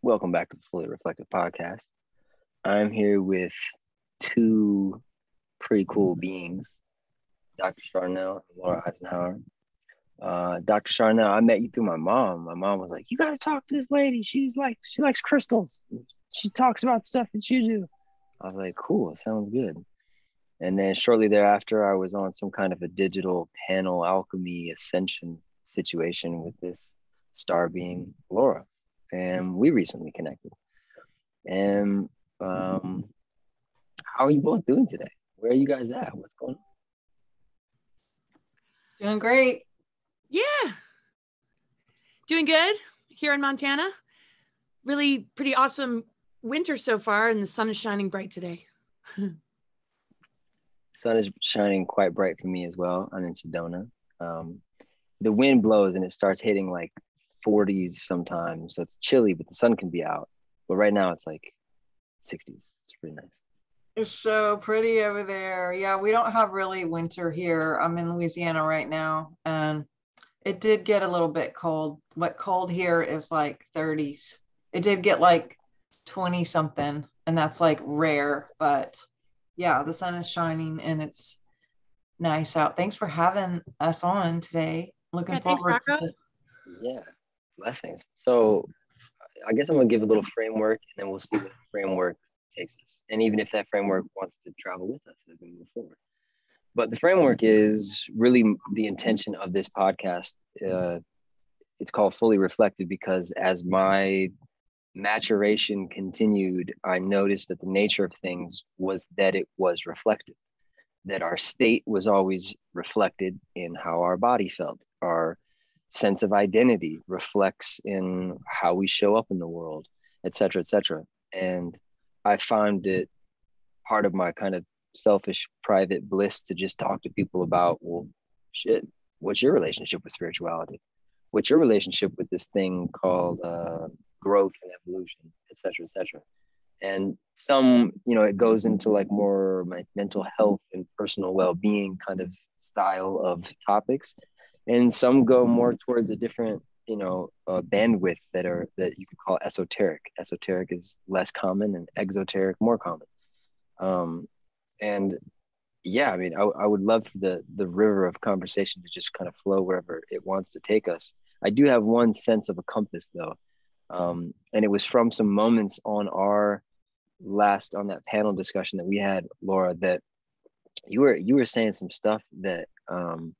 Welcome back to the Fully Reflective Podcast. I'm here with two pretty cool beings, Dr. Sharnael and Laura Eisenhower. Uh, Dr. Sharnael, I met you through my mom. My mom was like, "You gotta talk to this lady. She's like, she likes crystals. She talks about stuff that you do." I was like, "Cool, sounds good." And then shortly thereafter, I was on some kind of a digital panel alchemy ascension situation with this star being Laura and we recently connected. And um, how are you both doing today? Where are you guys at? What's going on? Doing great. Yeah. Doing good here in Montana. Really pretty awesome winter so far, and the sun is shining bright today. sun is shining quite bright for me as well. I'm in Sedona. Um, the wind blows and it starts hitting like 40s sometimes. So it's chilly, but the sun can be out. But right now it's like 60s. It's pretty nice. It's so pretty over there. Yeah, we don't have really winter here. I'm in Louisiana right now, and it did get a little bit cold. What cold here is like 30s. It did get like 20 something, and that's like rare. But yeah, the sun is shining and it's nice out. Thanks for having us on today. Looking yeah, forward thanks, to. Yeah, blessings. So I guess I'm gonna give a little framework and then we'll see what framework takes us. And even if that framework wants to travel with us as we move forward. But the framework is really the intention of this podcast. Uh, it's called Fully Reflective because as my maturation continued, I noticed that the nature of things was that it was reflective, that our state was always reflected in how our body felt, our sense of identity reflects in how we show up in the world, et cetera, et cetera. And I found it part of my kind of selfish private bliss to just talk to people about, well, shit, what's your relationship with spirituality? What's your relationship with this thing called uh, growth and evolution, et cetera, et cetera? And some, you know, it goes into like more my mental health and personal well-being kind of style of topics. And some go more towards a different you know uh, bandwidth that are that you could call esoteric. Esoteric is less common and exoteric more common. Um, and yeah i mean I, I would love for the the river of conversation to just kind of flow wherever it wants to take us. I do have one sense of a compass though. Um, and it was from some moments on our last on that panel discussion that we had laura that you were you were saying some stuff that um,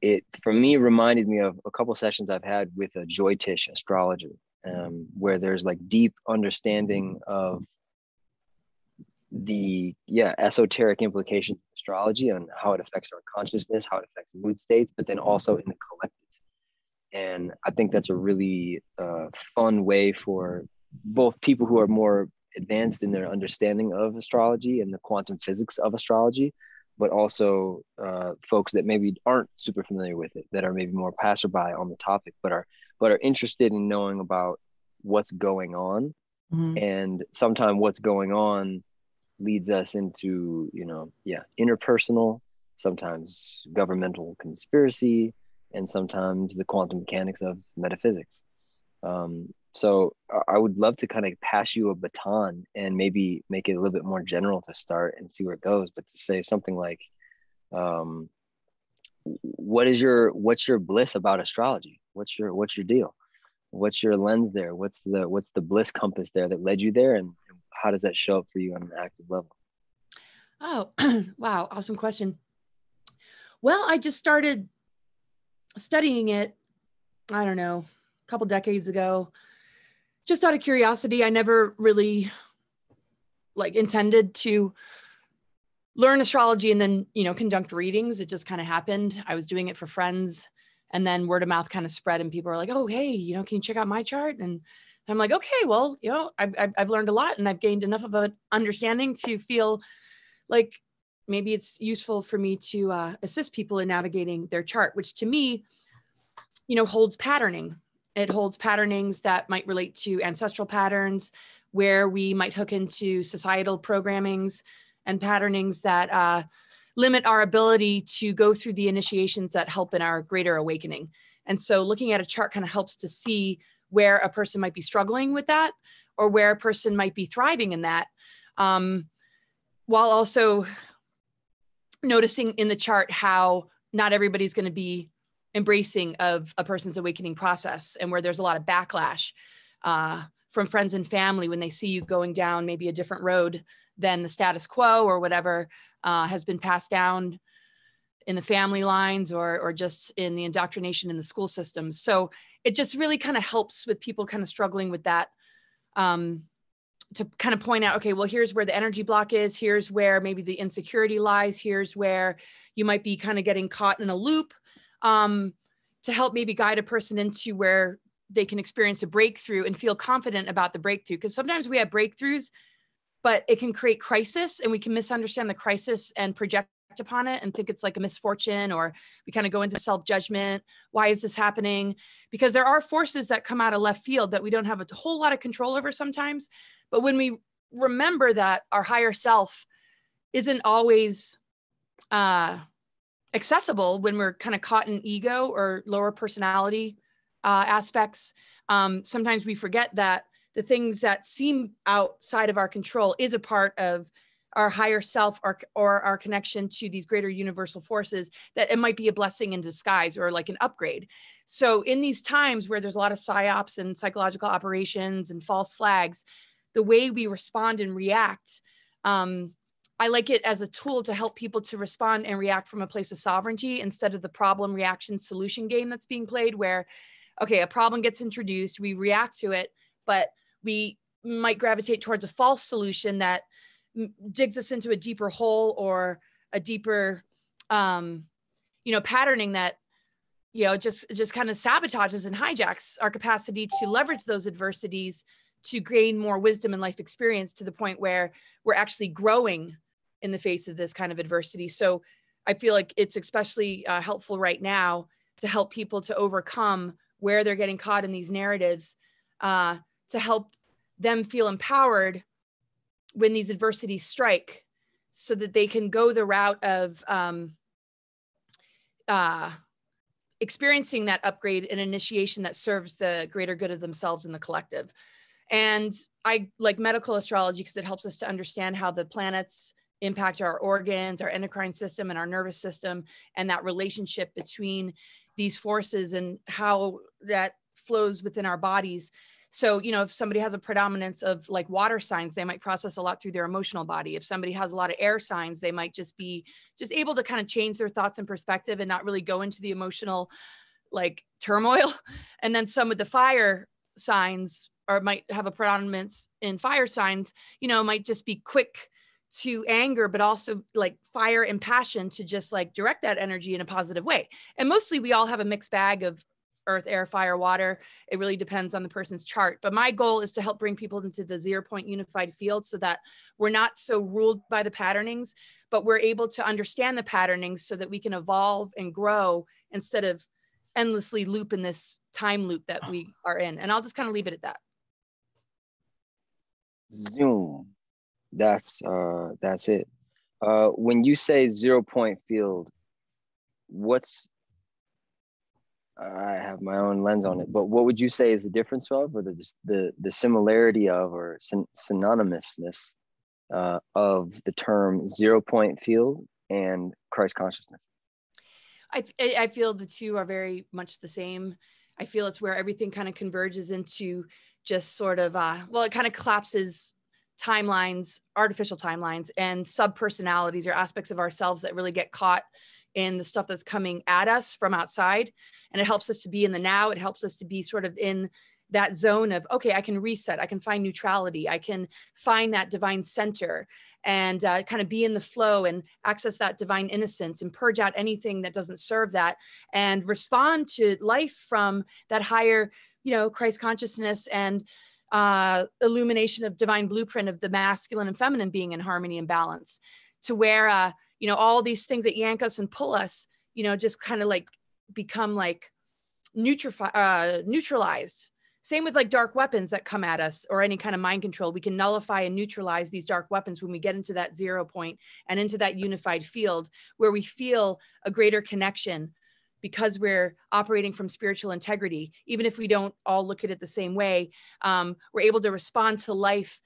it for me reminded me of a couple sessions I've had with a Jyotish astrologer, um, where there's like deep understanding of the yeah esoteric implications of astrology and how it affects our consciousness, how it affects mood states, but then also in the collective. And I think that's a really uh, fun way for both people who are more advanced in their understanding of astrology and the quantum physics of astrology, but also uh, folks that maybe aren't super familiar with it, that are maybe more passerby on the topic, but are but are interested in knowing about what's going on. Mm-hmm. And sometimes what's going on leads us into, you know, yeah, interpersonal, sometimes governmental conspiracy, and sometimes the quantum mechanics of metaphysics. Um, so I would love to kind of pass you a baton and maybe make it a little bit more general to start and see where it goes. But to say something like, um, what is your what's your bliss about astrology? What's your what's your deal? What's your lens there? What's the what's the bliss compass there that led you there, and how does that show up for you on an active level? Oh, wow, awesome question. Well, I just started studying it. I don't know, a couple decades ago just out of curiosity, I never really like intended to learn astrology and then, you know, conduct readings. It just kind of happened. I was doing it for friends and then word of mouth kind of spread and people were like, oh, hey, you know, can you check out my chart? And I'm like, okay, well, you know, I've, I've learned a lot and I've gained enough of an understanding to feel like maybe it's useful for me to uh, assist people in navigating their chart, which to me, you know, holds patterning it holds patternings that might relate to ancestral patterns, where we might hook into societal programmings and patternings that uh, limit our ability to go through the initiations that help in our greater awakening. And so looking at a chart kind of helps to see where a person might be struggling with that or where a person might be thriving in that. Um, while also noticing in the chart how not everybody's going to be embracing of a person's awakening process and where there's a lot of backlash uh, from friends and family when they see you going down maybe a different road than the status quo or whatever uh, has been passed down in the family lines or, or just in the indoctrination in the school systems. So it just really kind of helps with people kind of struggling with that um, to kind of point out, okay, well, here's where the energy block is. Here's where maybe the insecurity lies. Here's where you might be kind of getting caught in a loop um, to help maybe guide a person into where they can experience a breakthrough and feel confident about the breakthrough. Because sometimes we have breakthroughs, but it can create crisis and we can misunderstand the crisis and project upon it and think it's like a misfortune or we kind of go into self-judgment. Why is this happening? Because there are forces that come out of left field that we don't have a whole lot of control over sometimes. But when we remember that our higher self isn't always uh, accessible when we're kind of caught in ego or lower personality uh, aspects. Um, sometimes we forget that the things that seem outside of our control is a part of our higher self or, or our connection to these greater universal forces that it might be a blessing in disguise or like an upgrade. So in these times where there's a lot of psyops and psychological operations and false flags the way we respond and react um, i like it as a tool to help people to respond and react from a place of sovereignty instead of the problem reaction solution game that's being played where okay a problem gets introduced we react to it but we might gravitate towards a false solution that digs us into a deeper hole or a deeper um, you know patterning that you know just just kind of sabotages and hijacks our capacity to leverage those adversities to gain more wisdom and life experience to the point where we're actually growing in the face of this kind of adversity so i feel like it's especially uh, helpful right now to help people to overcome where they're getting caught in these narratives uh, to help them feel empowered when these adversities strike so that they can go the route of um, uh, experiencing that upgrade and initiation that serves the greater good of themselves and the collective. And I like medical astrology because it helps us to understand how the planets impact our organs, our endocrine system, and our nervous system, and that relationship between these forces and how that flows within our bodies so, you know, if somebody has a predominance of like water signs, they might process a lot through their emotional body. If somebody has a lot of air signs, they might just be just able to kind of change their thoughts and perspective and not really go into the emotional like turmoil. And then some of the fire signs or might have a predominance in fire signs, you know, might just be quick to anger, but also like fire and passion to just like direct that energy in a positive way. And mostly we all have a mixed bag of earth, air, fire, water. It really depends on the person's chart. But my goal is to help bring people into the zero point unified field so that we're not so ruled by the patternings, but we're able to understand the patternings so that we can evolve and grow instead of endlessly loop in this time loop that we are in. And I'll just kind of leave it at that. Zoom. That's uh that's it. Uh when you say zero point field, what's I have my own lens on it. But what would you say is the difference of, or the the the similarity of, or syn- synonymousness uh, of the term zero point field and Christ consciousness? I I feel the two are very much the same. I feel it's where everything kind of converges into just sort of uh, well, it kind of collapses timelines, artificial timelines, and sub personalities or aspects of ourselves that really get caught in the stuff that's coming at us from outside. And it helps us to be in the now. It helps us to be sort of in that zone of, okay, I can reset, I can find neutrality, I can find that divine center and uh, kind of be in the flow and access that divine innocence and purge out anything that doesn't serve that and respond to life from that higher, you know, Christ consciousness and uh, illumination of divine blueprint of the masculine and feminine being in harmony and balance to where, uh, you know all these things that yank us and pull us you know just kind of like become like neutrify, uh, neutralized. Same with like dark weapons that come at us or any kind of mind control. We can nullify and neutralize these dark weapons when we get into that zero point and into that unified field where we feel a greater connection because we're operating from spiritual integrity even if we don't all look at it the same way um, we're able to respond to life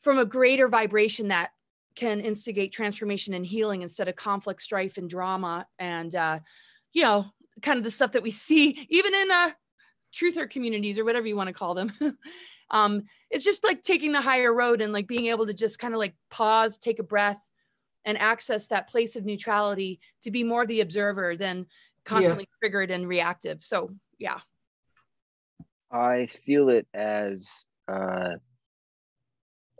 from a greater vibration that can instigate transformation and healing instead of conflict strife and drama. And uh, you know kind of the stuff that we see even in uh, truther communities or whatever you want to call them. Um, it's just like taking the higher road and like being able to just kind of like pause take a breath and access that place of neutrality to be more the observer than constantly yeah. triggered and reactive so yeah i feel it as uh,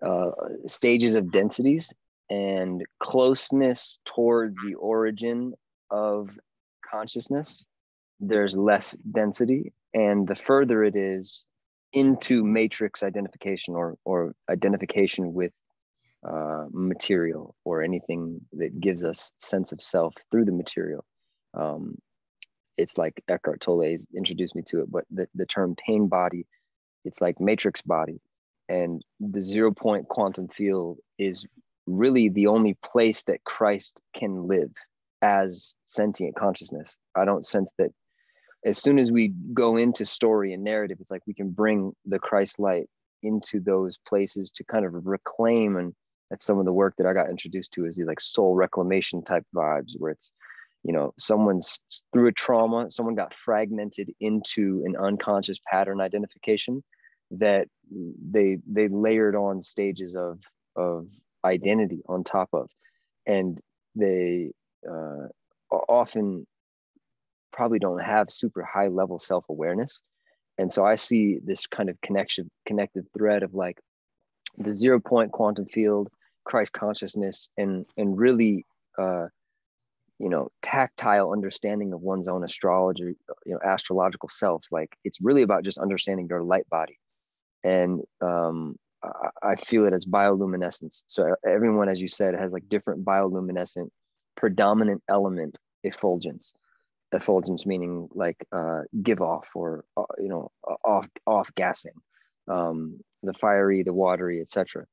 uh, stages of densities and closeness towards the origin of consciousness there's less density and the further it is into matrix identification or or identification with uh, material or anything that gives us sense of self through the material um, it's like Eckhart Tolle introduced me to it but the, the term pain body it's like matrix body and the zero point quantum field is really the only place that christ can live as sentient consciousness i don't sense that as soon as we go into story and narrative, it's like we can bring the Christ light into those places to kind of reclaim. And that's some of the work that I got introduced to is these like soul reclamation type vibes where it's, you know, someone's through a trauma, someone got fragmented into an unconscious pattern identification that they they layered on stages of of identity on top of and they uh, often probably don't have super high level self awareness. And so I see this kind of connection, connected thread of like the zero point quantum field, Christ consciousness, and and really, uh, you know, tactile understanding of one's own astrology, you know, astrological self. Like it's really about just understanding your light body, and um, I feel it as bioluminescence. So everyone, as you said, has like different bioluminescent predominant element effulgence effulgence meaning like uh, give off or uh, you know off off gassing um, the fiery the watery etc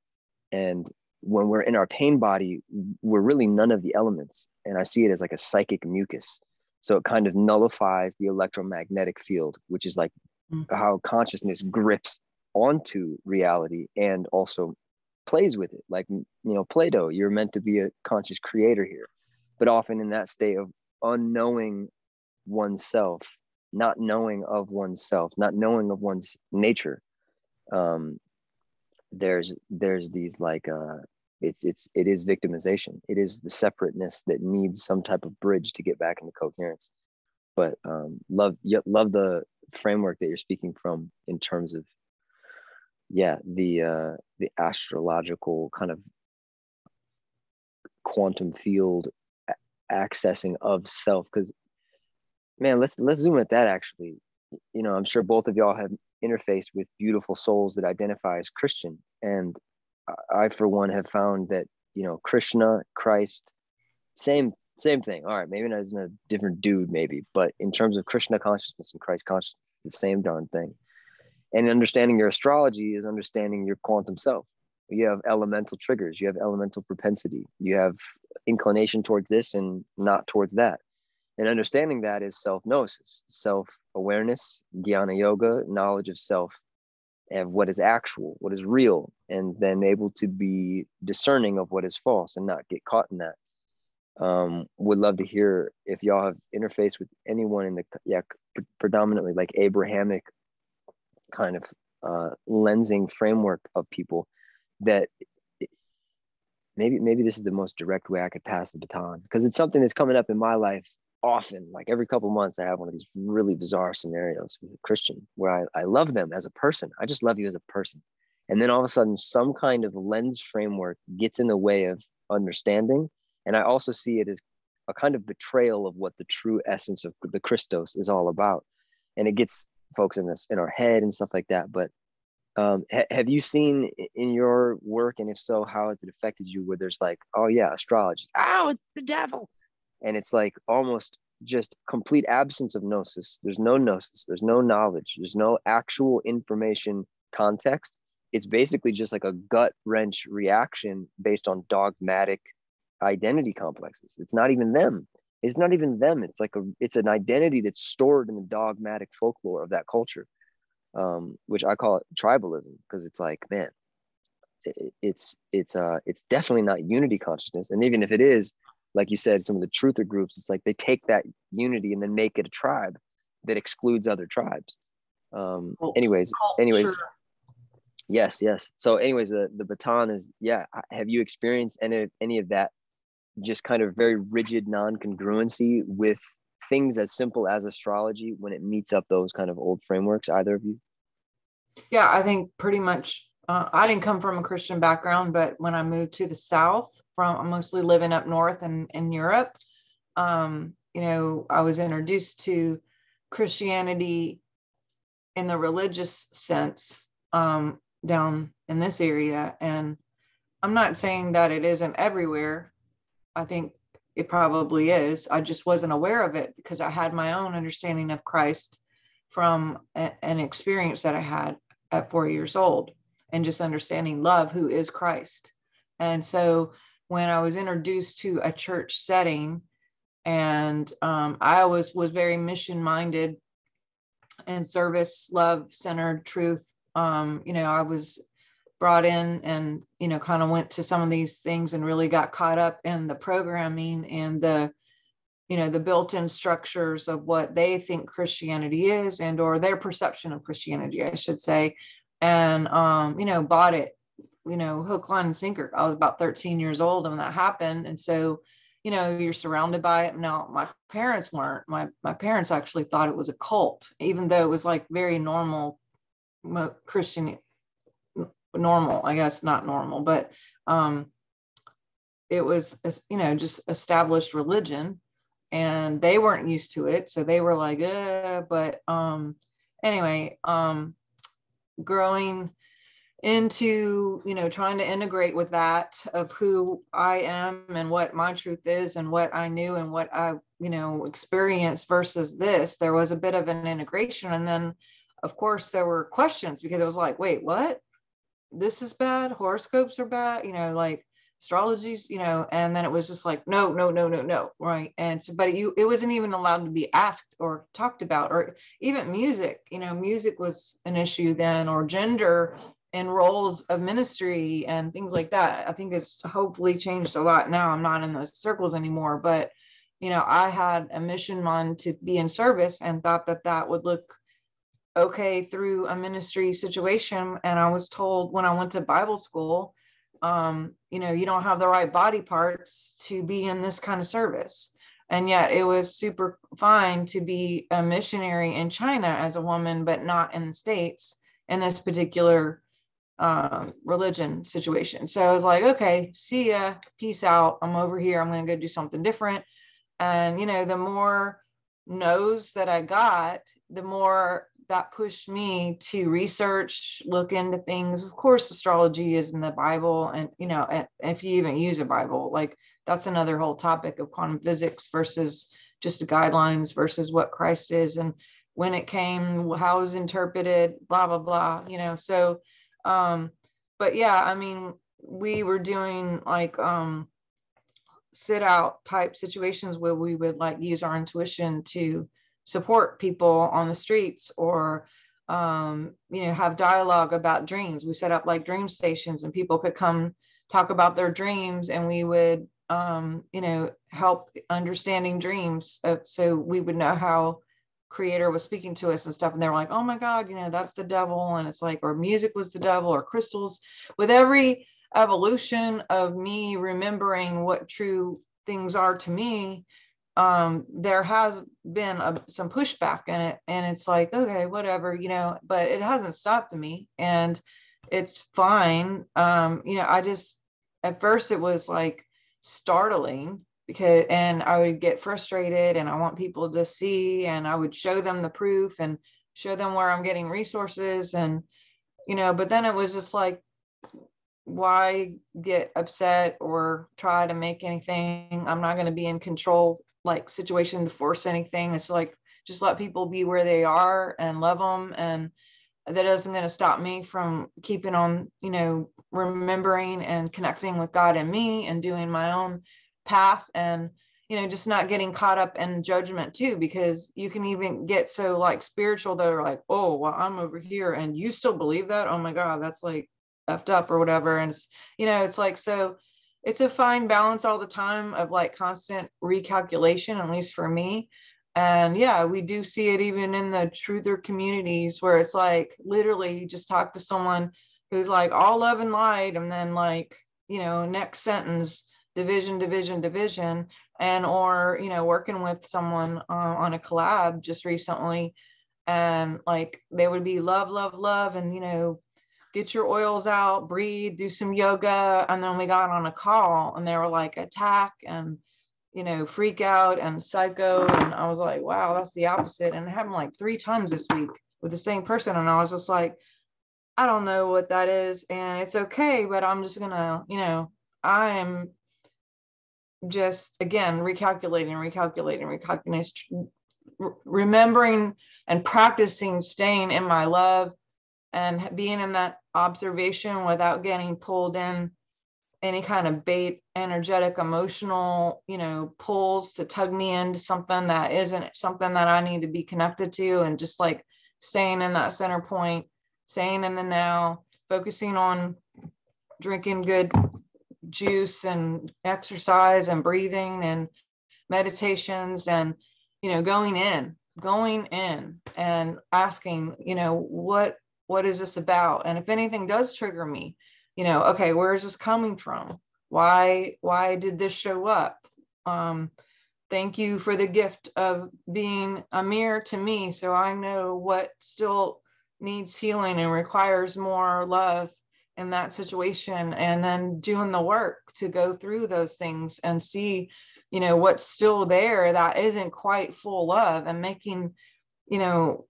and when we're in our pain body we're really none of the elements and i see it as like a psychic mucus so it kind of nullifies the electromagnetic field which is like mm-hmm. how consciousness grips onto reality and also plays with it like you know play-doh you're meant to be a conscious creator here but often in that state of unknowing oneself, not knowing of oneself, not knowing of one's nature. Um, there's there's these like uh, it's it's it is victimization. It is the separateness that needs some type of bridge to get back into coherence. But um, love love the framework that you're speaking from in terms of yeah the uh, the astrological kind of quantum field accessing of self because man, let's let's zoom at that actually. You know, I'm sure both of y'all have interfaced with beautiful souls that identify as Christian. And I, for one, have found that, you know, Krishna, Christ, same same thing. All right, maybe not as a different dude, maybe, but in terms of Krishna consciousness and Christ consciousness, the same darn thing. And understanding your astrology is understanding your quantum self. You have elemental triggers, you have elemental propensity, you have inclination towards this and not towards that. And understanding that is self gnosis, self awareness, jnana yoga, knowledge of self and what is actual, what is real, and then able to be discerning of what is false and not get caught in that. Um, would love to hear if y'all have interfaced with anyone in the yeah predominantly like Abrahamic kind of uh, lensing framework of people that maybe maybe this is the most direct way I could pass the baton because it's something that's coming up in my life often, like every couple months, I have one of these really bizarre scenarios with a Christian where I, I love them as a person. I just love you as a person. And then all of a sudden, some kind of lens framework gets in the way of understanding. And I also see it as a kind of betrayal of what the true essence of the Christos is all about. And it gets folks in this in our head and stuff like that. But um, ha- have you seen in your work, and if so, how has it affected you? Where there's like, oh yeah, astrology, oh, it's the devil, and it's like almost just complete absence of gnosis. There's no gnosis, there's no knowledge, there's no actual information context. It's basically just like a gut wrench reaction based on dogmatic identity complexes. It's not even them. It's not even them. It's like a it's an identity that's stored in the dogmatic folklore of that culture, um, which I call it tribalism because it's like man, it, it's it's uh it's definitely not unity consciousness. And even if it is, like you said, some of the truther groups, it's like they take that unity and then make it a tribe that excludes other tribes. Um, anyways, anyways, yes, yes. So, anyways, the the baton is yeah. Have you experienced any any of that just kind of very rigid non-congruency with things as simple as astrology when it meets up those kind of old frameworks either of you yeah i think pretty much uh, i didn't come from a christian background but when i moved to the south from mostly living up north and in europe. Um, you know i was introduced to christianity in the religious sense um, down in this area. And i'm not saying that it isn't everywhere. I think it probably is. I just wasn't aware of it because I had my own understanding of Christ from a, an experience that I had at four years old and just understanding love, who is Christ. And so when I was introduced to a church setting, and um, I was was very mission minded and service, love centered, truth. Um, you know, I was brought in and you know kind of went to some of these things and really got caught up in the programming and the you know the built-in structures of what they think christianity is and or their perception of christianity i should say and um you know bought it you know hook line and sinker i was about 13 years old when that happened and so you know you're surrounded by it now my parents weren't my my parents actually thought it was a cult even though it was like very normal christian normal, I guess not normal, but um, it was, you know, just established religion and they weren't used to it. So they were like, eh, but um, anyway, um, growing into, you know, trying to integrate with that of who I am and what my truth is and what I knew and what I, you know, experienced versus this, there was a bit of an integration. And then, of course, there were questions because it was like, wait, what? this is bad, horoscopes are bad, you know, like astrology's, you know, and then it was just like, no, no, no, no, no, right. And so, but you, it wasn't even allowed to be asked or talked about, or even music, you know, music was an issue then, or gender and roles of ministry and things like that. I think it's hopefully changed a lot now. I'm not in those circles anymore, but you know, I had a mission on to be in service and thought that that would look okay through a ministry situation and i was told when i went to bible school um, you know you don't have the right body parts to be in this kind of service. And yet it was super fine to be a missionary in china as a woman but not in the states in this particular uh, religion situation. So i was like okay see ya peace out i'm over here i'm going to go do something different. And you know the more no's that i got the more that pushed me to research, look into things. Of course, astrology is in the Bible, and you know, if you even use a Bible, like that's another whole topic of quantum physics versus just the guidelines versus what Christ is and when it came, how it was interpreted, blah blah blah. You know, so, um, but yeah, I mean, we were doing like um, sit out type situations where we would like use our intuition to support people on the streets or um, you know have dialogue about dreams. We set up like dream stations and people could come talk about their dreams and we would um, you know help understanding dreams uh, so we would know how creator was speaking to us and stuff. And they were like oh my god you know that's the devil. And it's like or music was the devil or crystals. With every evolution of me remembering what true things are to me um, there has been a, some pushback in it and it's like okay whatever you know but it hasn't stopped me and it's fine. Um, you know i just at first it was like startling because and i would get frustrated and i want people to see and i would show them the proof and show them where i'm getting resources and you know but then it was just like why get upset or try to make anything? I'm not going to be in control like situation to force anything. It's like just let people be where they are and love them and that isn't going to stop me from keeping on you know remembering and connecting with god and me and doing my own path and you know just not getting caught up in judgment too because you can even get so like spiritual that are like oh well i'm over here and you still believe that oh my god that's like effed up or whatever and you know it's like so it's a fine balance all the time of like constant recalculation at least for me. And yeah we do see it even in the truther communities where it's like literally you just talk to someone who's like all love and light and then like you know next sentence division division division. And or you know working with someone uh, on a collab just recently and like they would be love love love and you know get your oils out breathe do some yoga and then we got on a call and they were like attack and you know, freak out and psycho. And I was like, wow, that's the opposite. And it happened like three times this week with the same person. And I was just like, I don't know what that is. And it's okay, but I'm just gonna, you know, I'm just again recalculating, recalculating, recalculating, remembering and practicing staying in my love and being in that observation without getting pulled in any kind of bait energetic emotional you know pulls to tug me into something that isn't something that i need to be connected to and just like staying in that center point staying in the now focusing on drinking good juice and exercise and breathing and meditations and you know going in going in and asking you know what what is this about? And if anything does trigger me you know okay where is this coming from? Why why did this show up? Um thank you for the gift of being a mirror to me so i know what still needs healing and requires more love in that situation and then doing the work to go through those things and see you know what's still there that isn't quite full love and making you know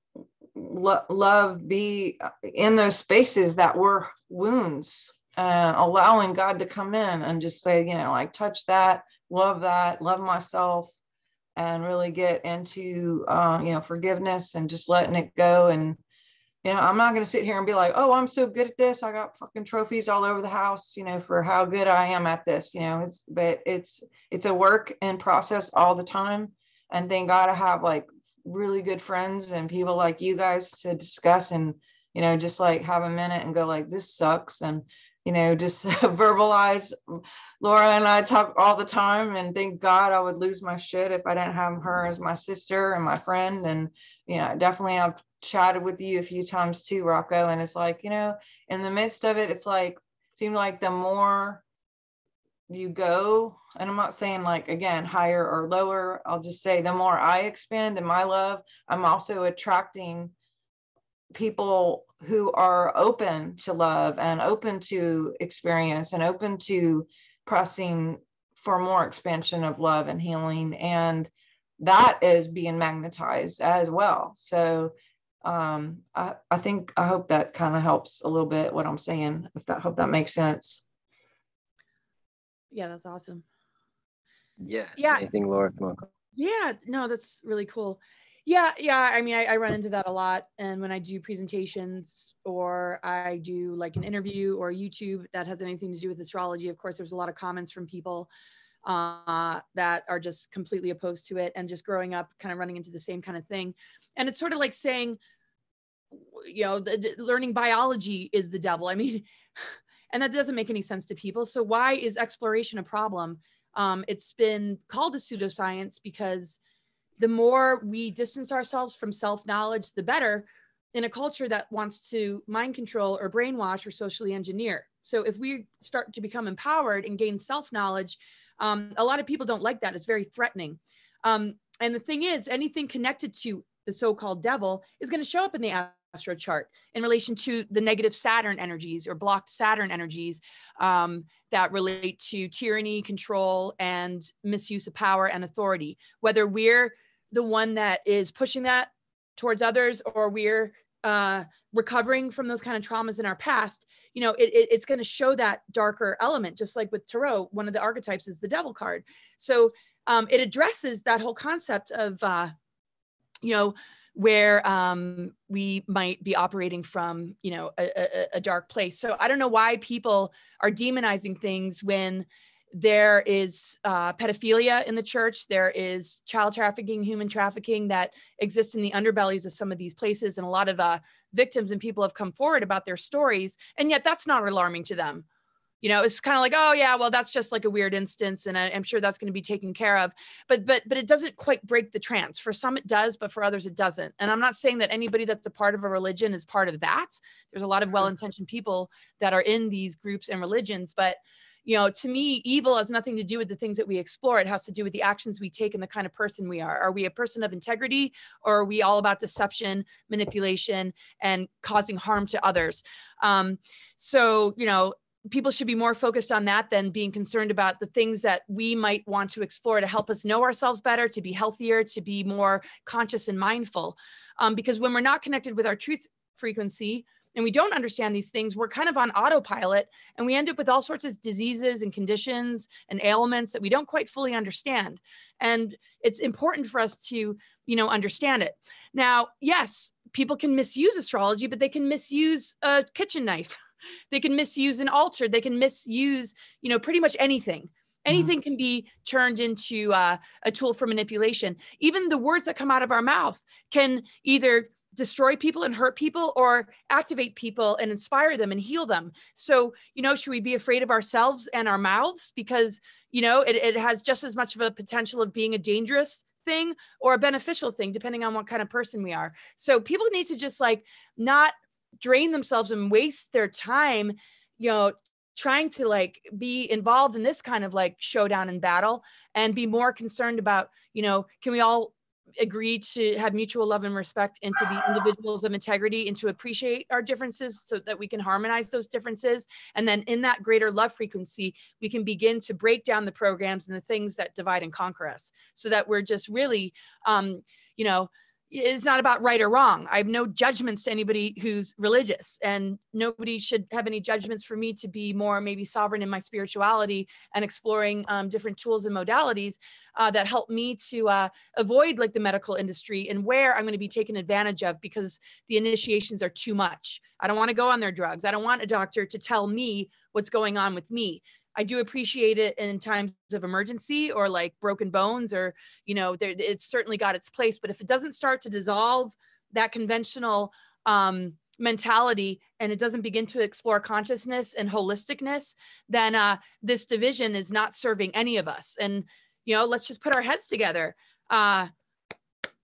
lo- love be uh, in those spaces that were wounds and allowing God to come in and just say, you know, like touch that, love that, love myself, and really get into, uh, you know, forgiveness and just letting it go. And, you know, I'm not going to sit here and be like, oh, I'm so good at this. I got fucking trophies all over the house, you know, for how good I am at this, you know, it's, but it's, it's a work in process all the time. And thank God I have like really good friends and people like you guys to discuss and, you know, just like have a minute and go like, this sucks. And, you know, just verbalize. Laura and I talk all the time, and thank God I would lose my shit if I didn't have her as my sister and my friend. And, you know, definitely I've chatted with you a few times too, Rocco. And it's like, you know, in the midst of it, it's like, seemed like the more you go, and I'm not saying like, again, higher or lower, I'll just say the more I expand in my love, I'm also attracting people who are open to love and open to experience and open to pressing for more expansion of love and healing. And that is being magnetized as well. So um, I, I think i hope that kind of helps a little bit what i'm saying if that hope that makes sense yeah that's awesome Yeah. Yeah. Anything, Laura? Yeah no that's really cool yeah yeah i mean I, I run into that a lot and when i do presentations or i do like an interview or youtube that has anything to do with astrology of course there's a lot of comments from people uh, that are just completely opposed to it and just growing up kind of running into the same kind of thing and it's sort of like saying you know the, the learning biology is the devil i mean and that doesn't make any sense to people so why is exploration a problem um, it's been called a pseudoscience because the more we distance ourselves from self knowledge, the better in a culture that wants to mind control or brainwash or socially engineer. So if we start to become empowered and gain self knowledge, um, a lot of people don't like that. It's very threatening. Um, and the thing is, anything connected to the so called devil is going to show up in the astro chart in relation to the negative Saturn energies or blocked Saturn energies um, that relate to tyranny, control, and misuse of power and authority. Whether we're the one that is pushing that towards others or we're uh, recovering from those kind of traumas in our past, you know, it, it, it's going to show that darker element, just like with Tarot, one of the archetypes is the devil card. So um, it addresses that whole concept of, uh, you know, where um, we might be operating from, you know, a, a, a dark place. So I don't know why people are demonizing things when there is uh, pedophilia in the church. There is child trafficking human trafficking that exists in the underbellies of some of these places. And a lot of uh, victims and people have come forward about their stories. And yet that's not alarming to them you know it's kind of like oh yeah well that's just like a weird instance and I, am sure that's going to be taken care of. But but but it doesn't quite break the trance. For some it does but for others it doesn't. And i'm not saying that anybody that's a part of a religion is part of that. There's a lot of well-intentioned people that are in these groups and religions but you know to me evil has nothing to do with the things that we explore. It has to do with the actions we take and the kind of person we are. Are we a person of integrity or are we all about deception manipulation and causing harm to others? Um, so you know people should be more focused on that than being concerned about the things that we might want to explore to help us know ourselves better to be healthier to be more conscious and mindful um, because when we're not connected with our truth frequency and we don't understand these things, we're kind of on autopilot and we end up with all sorts of diseases and conditions and ailments that we don't quite fully understand. And it's important for us to, you know, understand it. Now, yes, people can misuse astrology, but they can misuse a kitchen knife. they can misuse an altar. They can misuse, you know, pretty much anything mm-hmm. anything mm-hmm. can be turned into uh, a tool for manipulation even the words that come out of our mouth can either destroy people and hurt people or activate people and inspire them and heal them so you know should we be afraid of ourselves and our mouths because you know it, it has just as much of a potential of being a dangerous thing or a beneficial thing depending on what kind of person we are so people need to just like not drain themselves and waste their time you know trying to like be involved in this kind of like showdown and battle and be more concerned about you know can we all agree to have mutual love and respect and to be individuals of integrity and to appreciate our differences so that we can harmonize those differences? And then in that greater love frequency we can begin to break down the programs and the things that divide and conquer us so that we're just really um you know it's not about right or wrong. I have no judgments to anybody who's religious, and nobody should have any judgments for me to be more maybe sovereign in my spirituality and exploring um, different tools and modalities uh, that help me to uh, avoid like the medical industry and where I'm going to be taken advantage of because the initiations are too much. I don't want to go on their drugs. I don't want a doctor to tell me what's going on with me. I do appreciate it in times of emergency or like broken bones or, you know, there, it's certainly got its place. But if it doesn't start to dissolve that conventional um, mentality and it doesn't begin to explore consciousness and holisticness, then uh, this division is not serving any of us. And, you know, let's just put our heads together. Uh,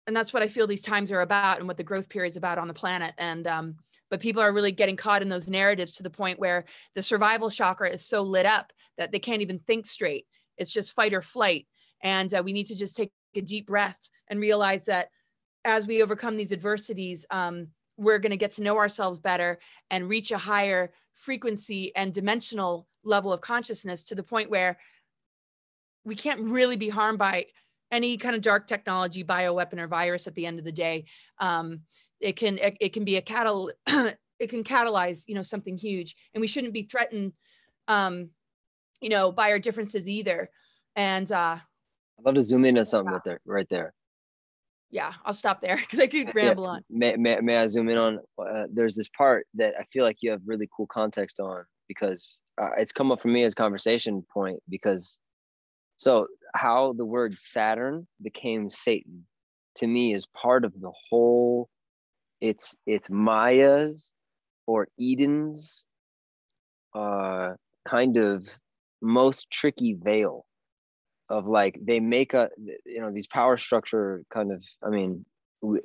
and that's what I feel these times are about and what the growth period is about on the planet. And, um, but people are really getting caught in those narratives to the point where the survival chakra is so lit up that they can't even think straight. It's just fight or flight. And uh, we need to just take a deep breath and realize that as we overcome these adversities um, we're going to get to know ourselves better and reach a higher frequency and dimensional level of consciousness to the point where we can't really be harmed by any kind of dark technology bioweapon or virus at the end of the day. Um, it can it, it can be a catal it can catalyze you know something huge. And we shouldn't be threatened um you know by our differences either. And uh i'd love to zoom in on something right there right there. Yeah i'll stop there because i could ramble yeah. on. May, may, may i zoom in on uh, there's this part that i feel like you have really cool context on because uh, it's come up for me as conversation point because so how the word saturn became satan to me is part of the whole it's it's Maya's or Eden's uh, kind of most tricky veil of like they make a you know these power structure kind of I mean we,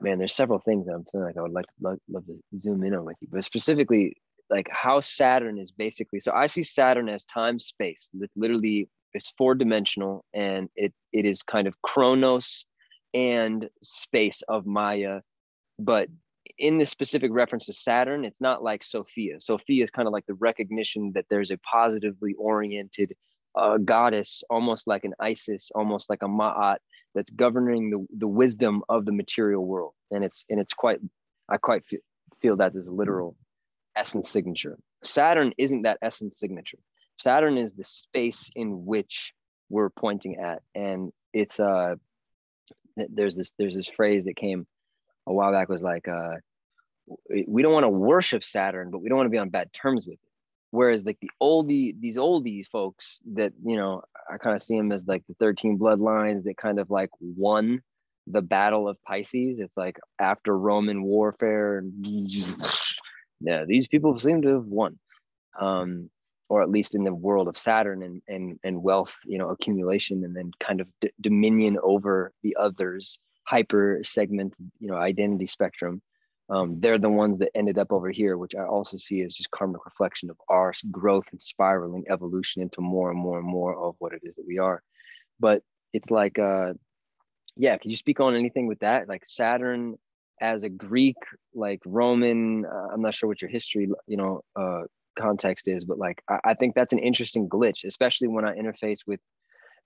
man there's several things I'm feeling like I would like to love, love to zoom in on with you but specifically like how Saturn is basically so I see Saturn as time space literally it's four dimensional and it it is kind of chronos and space of Maya but in this specific reference to Saturn, it's not like Sophia. Sophia is kind of like the recognition that there's a positively oriented uh, goddess, almost like an Isis, almost like a Ma'at, that's governing the, the wisdom of the material world. And it's and it's quite, I quite feel, feel that is a literal essence signature. Saturn isn't that essence signature. Saturn is the space in which we're pointing at. And it's uh there's this there's this phrase that came a while back was like uh we don't want to worship Saturn, but we don't want to be on bad terms with it. Whereas like the oldie, these oldies folks that, you know, I kind of see them as like the 13 bloodlines that kind of like won the battle of Pisces. It's like after Roman warfare, yeah, these people seem to have won. Um, or at least in the world of Saturn and, and, and wealth, you know, accumulation and then kind of d- dominion over the others, hyper segment, you know, identity spectrum. Um, they're the ones that ended up over here, which I also see as just karmic reflection of our growth and spiraling evolution into more and more and more of what it is that we are. But it's like, uh, yeah, can you speak on anything with that? Like Saturn as a Greek, like Roman, uh, I'm not sure what your history, you know, uh, context is, but like I, I, think that's an interesting glitch, especially when I interface with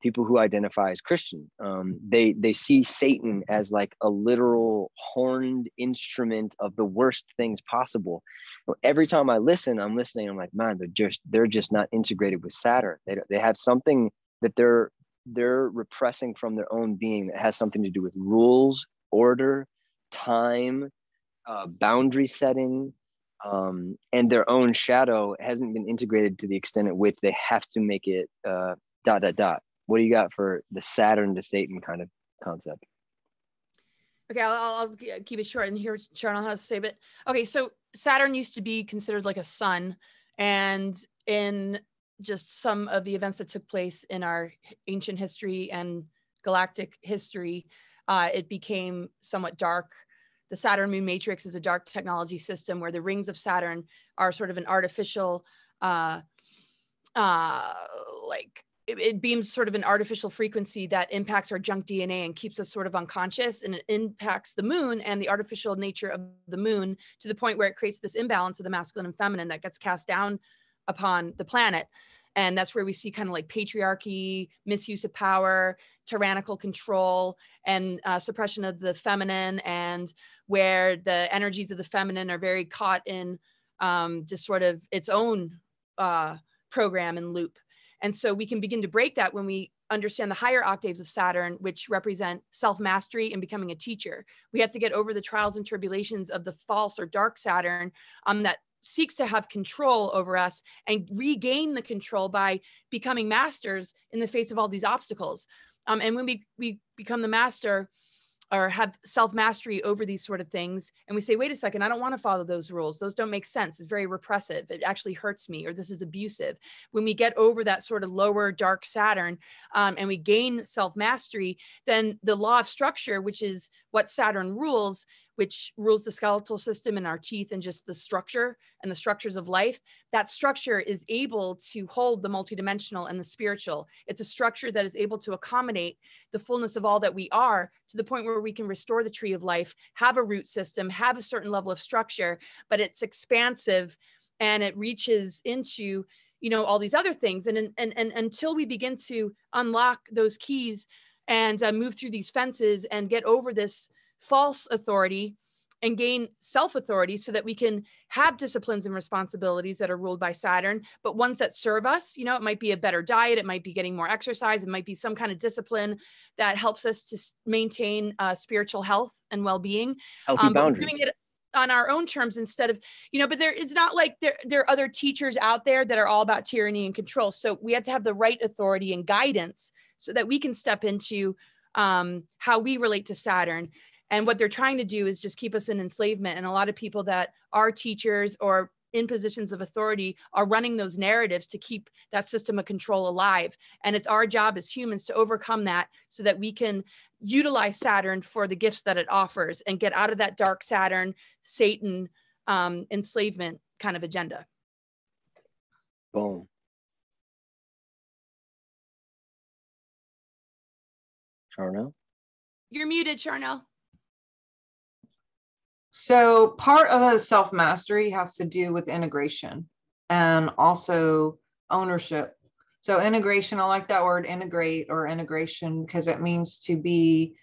people who identify as Christian. Um, they they see Satan as like a literal horned instrument of the worst things possible. Every time I listen, I'm listening. I'm like, man, they're just they're just not integrated with Saturn. They they have something that they're they're repressing from their own being that has something to do with rules, order, time, uh, boundary setting, um, and their own shadow hasn't been integrated to the extent at which they have to make it uh, dot dot dot. What do you got for the Saturn to Satan kind of concept? Okay, I'll, I'll keep it short and hear Sharnael has to say. it. okay, so Saturn used to be considered like a sun, and in just some of the events that took place in our ancient history and galactic history, uh, it became somewhat dark the Saturn moon matrix is a dark technology system where the rings of Saturn are sort of an artificial, uh, uh, like it, it, beams sort of an artificial frequency that impacts our junk DNA and keeps us sort of unconscious. And it impacts the moon and the artificial nature of the moon to the point where it creates this imbalance of the masculine and feminine that gets cast down upon the planet and that's where we see kind of like patriarchy misuse of power tyrannical control and uh, suppression of the feminine and where the energies of the feminine are very caught in um, just sort of its own uh, program and loop and so we can begin to break that when we understand the higher octaves of Saturn, which represent self mastery and becoming a teacher. We have to get over the trials and tribulations of the false or dark Saturn um, that seeks to have control over us and regain the control by becoming masters in the face of all these obstacles. Um, and when we, we become the master or have self mastery over these sort of things, and we say, wait a second, I don't want to follow those rules. Those don't make sense. It's very repressive. It actually hurts me, or this is abusive. When we get over that sort of lower dark Saturn um, and we gain self mastery, then the law of structure, which is what Saturn rules, which rules the skeletal system and our teeth and just the structure and the structures of life, that structure is able to hold the multidimensional and the spiritual. It's a structure that is able to accommodate the fullness of all that we are to the point where we can restore the tree of life, have a root system, have a certain level of structure, but it's expansive and it reaches into you know all these other things and and, and until we begin to unlock those keys and uh, move through these fences and get over this false authority and gain self authority so that we can have disciplines and responsibilities that are ruled by Saturn, but ones that serve us. You know, it might be a better diet, it might be getting more exercise, it might be some kind of discipline that helps us to maintain uh, spiritual health and well being. Healthy um, boundaries. Doing it on our own terms instead of, you know, but there is not like there, there are other teachers out there that are all about tyranny and control. So we have to have the right authority and guidance so that we can step into um, how we relate to Saturn and what they're trying to do is just keep us in enslavement. And a lot of people that are teachers or in positions of authority are running those narratives to keep that system of control alive. And it's our job as humans to overcome that so that we can utilize Saturn for the gifts that it offers and get out of that dark Saturn, Satan um, enslavement kind of agenda. Boom. Sharnael? You're muted, Sharnael. So part of self mastery has to do with integration and also ownership. So integration, I like that word integrate or integration because it means to be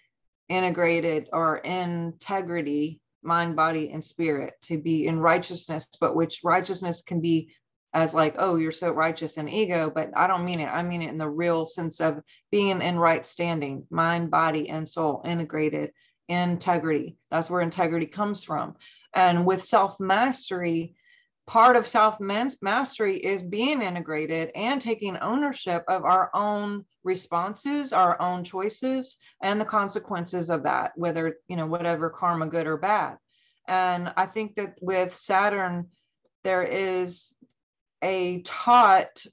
integrated or integrity, mind, body, and spirit, to be in righteousness, but which righteousness can be as like, oh, you're so righteous and ego, but I don't mean it. I mean it in the real sense of being in right standing, mind, body, and soul integrated integrity. That's where integrity comes from. And with self mastery, part of self mastery is being integrated and taking ownership of our own responses, our own choices, and the consequences of that, whether, you know, whatever karma, good or bad. And I think that with Saturn, there is a taught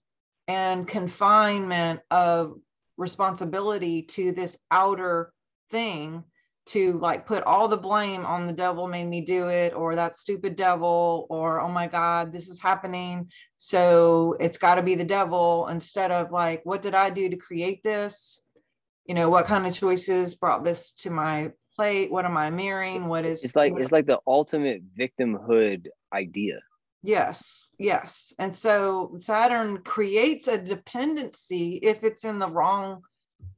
and confinement of responsibility to this outer thing to like put all the blame on the devil made me do it or that stupid devil or oh my god this is happening. So it's got to be the devil instead of like what did i do to create this? You know what kind of choices brought this to my plate? What am i mirroring? What is it's like it's like the ultimate victimhood idea. Yes yes. And so saturn creates a dependency if it's in the wrong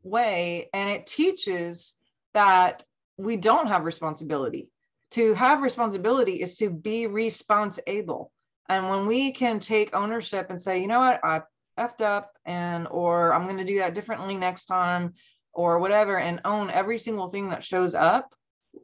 way and it teaches that we don't have responsibility. To have responsibility is to be responsible. And when we can take ownership and say, you know what, I effed up and or I'm going to do that differently next time or whatever and own every single thing that shows up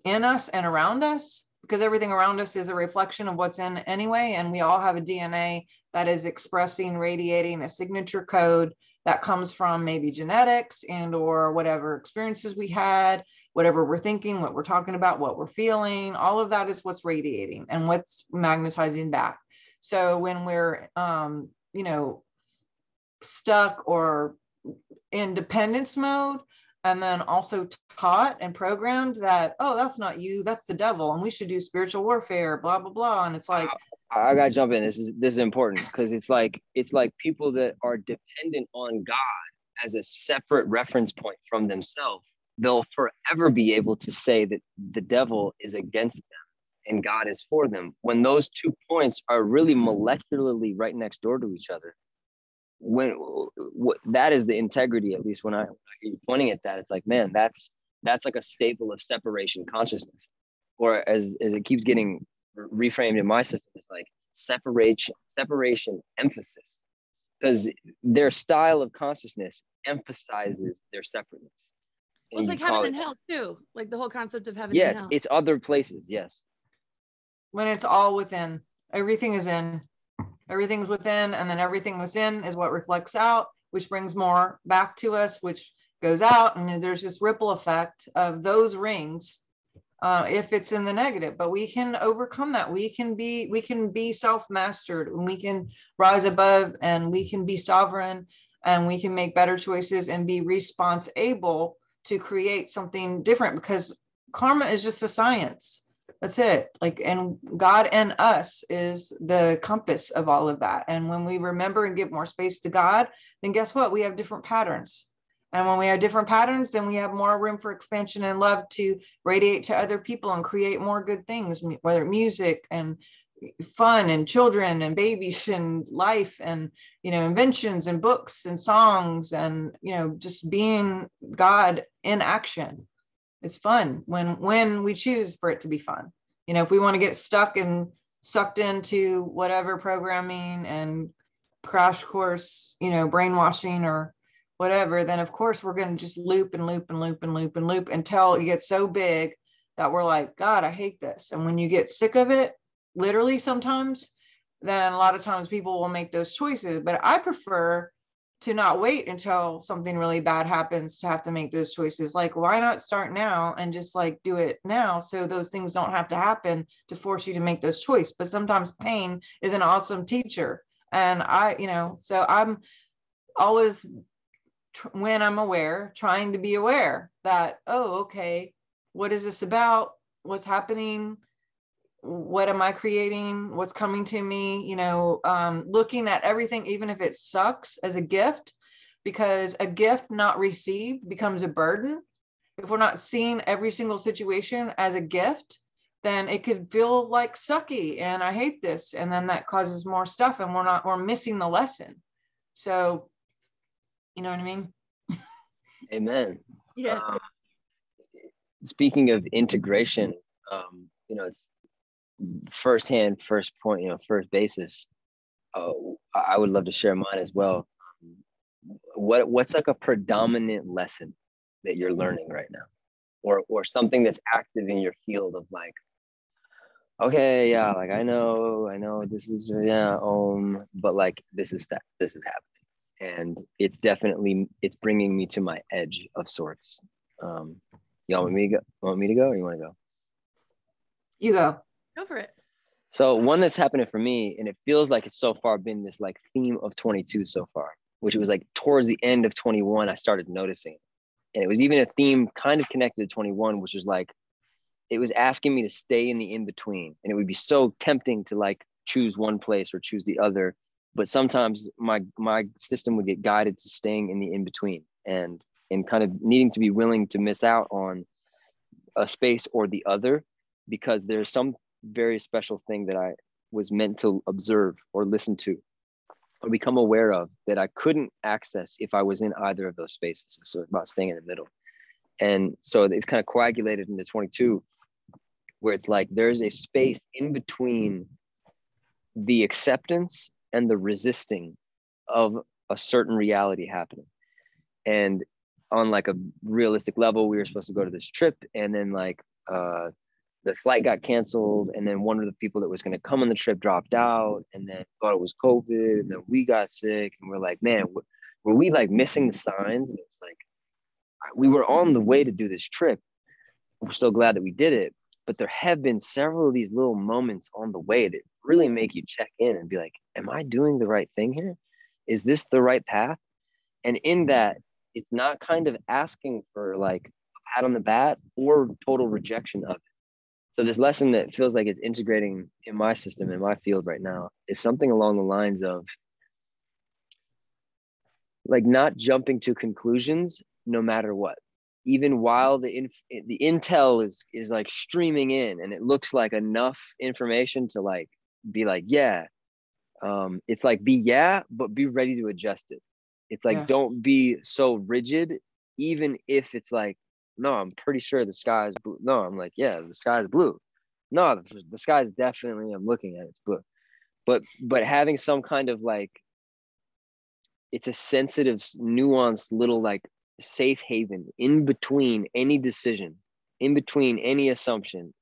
in us and around us because everything around us is a reflection of what's in anyway and we all have a DNA that is expressing radiating a signature code that comes from maybe genetics and or whatever experiences we had whatever we're thinking, what we're talking about, what we're feeling, all of that is what's radiating and what's magnetizing back. So when we're, um, you know, stuck or in dependence mode, and then also taught and programmed that, oh, that's not you, that's the devil, and we should do spiritual warfare, blah blah blah. And it's like, I gotta jump in. This is this is important because it's like it's like people that are dependent on God as a separate reference point from themselves they'll forever be able to say that the devil is against them and God is for them. When those two points are really molecularly right next door to each other, when what, that is the integrity, at least when I, when I hear you pointing at that, it's like, man, that's that's like a staple of separation consciousness. Or as, as it keeps getting reframed in my system, it's like separation, separation emphasis. Because their style of consciousness emphasizes their separateness. Well, it's like heaven and hell too, like the whole concept of heaven. Yeah, and hell. it's other places. Yes. When it's all within, everything is in, everything's within, and then everything within is what reflects out, which brings more back to us, which goes out, and there's this ripple effect of those rings. Uh, if it's in the negative, but we can overcome that. We can be we can be self-mastered, and we can rise above, and we can be sovereign, and we can make better choices and be responsible to create something different because karma is just a science. That's it. Like and god and us is the compass of all of that. And when we remember and give more space to god then guess what? We have different patterns. And when we have different patterns then we have more room for expansion and love to radiate to other people and create more good things whether music and fun and children and babies and life and you know inventions and books and songs and you know just being god in action. It's fun when when we choose for it to be fun. You know if we want to get stuck and sucked into whatever programming and crash course you know brainwashing or whatever then of course we're going to just loop and loop and loop and loop and loop until you get so big that we're like god i hate this. And when you get sick of it literally sometimes, then a lot of times people will make those choices. But I prefer to not wait until something really bad happens to have to make those choices. Like, why not start now and just like do it now so those things don't have to happen to force you to make those choices. But sometimes pain is an awesome teacher. And I, you know, so I'm always when I'm aware, trying to be aware that, oh, okay, what is this about? What's happening? What am i creating? What's coming to me? You know um, looking at everything even if it sucks as a gift because a gift not received becomes a burden. If we're not seeing every single situation as a gift then it could feel like sucky and i hate this and then that causes more stuff and we're not we're missing the lesson. So you know what i mean? Amen. Yeah. Um, speaking of integration um, you know it's firsthand, first point, you know, first basis. oh, I would love to share mine as well. What what's like a predominant lesson that you're learning right now, or or something that's active in your field of like, okay, yeah, like I know, I know this is yeah, um, but like this is that this is happening, and it's definitely it's bringing me to my edge of sorts. Um, y'all want me to go? Want me to go, or you want to go? You go. Go for it. So one that's happening for me, and it feels like it's so far been this like theme of 22 so far, which it was like towards the end of 21, I started noticing. And it was even a theme kind of connected to 21, which was like, it was asking me to stay in the in-between. And it would be so tempting to like choose one place or choose the other. But sometimes my my system would get guided to staying in the in-between and and kind of needing to be willing to miss out on a space or the other because there's some very special thing that I was meant to observe or listen to or become aware of that I couldn't access if I was in either of those spaces. So it's about staying in the middle. And so it's kind of coagulated into 22, where it's like there's a space in between the acceptance and the resisting of a certain reality happening. And on like a realistic level, we were supposed to go to this trip, and then like uh, the flight got canceled and then one of the people that was going to come on the trip dropped out and then thought it was covid and then we got sick and we're like man were we like missing the signs? And was like we were on the way to do this trip. We're so glad that we did it. But there have been several of these little moments on the way that really make you check in and be like am i doing the right thing here? Is this the right path? And in that it's not kind of asking for like a pat on the back or total rejection of it so this lesson that feels like it's integrating in my system in my field right now is something along the lines of like not jumping to conclusions no matter what. Even while the inf- the intel is is like streaming in and it looks like enough information to like be like yeah um it's like be yeah but be ready to adjust it. It's like don't be so rigid even if it's like no, I'm pretty sure the sky is blue. No, I'm like, yeah, the sky is blue. No, the, the sky is definitely, I'm looking at it, it's blue. But, but having some kind of like, it's a sensitive, nuanced little like safe haven in between any decision, in between any assumption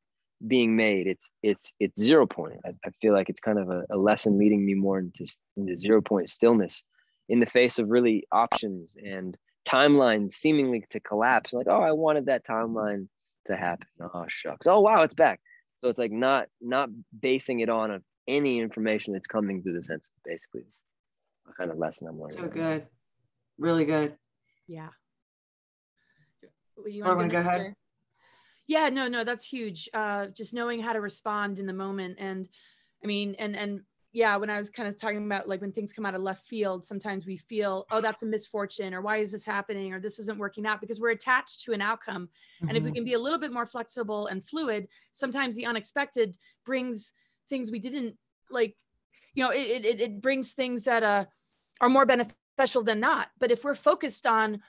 being made. It's, it's, it's zero point. I, I feel like it's kind of a, a lesson leading me more into, into zero point stillness in the face of really options and timeline seemingly to collapse. Like, oh, I wanted that timeline to happen. Oh shucks. Oh wow, it's back. So it's like not not basing it on of any information that's coming through the senses, basically. A kind of lesson I'm learning. So good. Really good. Yeah. You want to go ahead? Yeah, no, no, that's huge. Uh, just knowing how to respond in the moment. And I mean, and and yeah, when I was kind of talking about like when things come out of left field, sometimes we feel, oh, that's a misfortune, or why is this happening, or this isn't working out because we're attached to an outcome. Mm-hmm. And if we mm-hmm. can be a little bit more flexible and fluid, sometimes the unexpected brings things we didn't like, you know, it, it, it brings things that uh, are more beneficial than not. But if we're focused on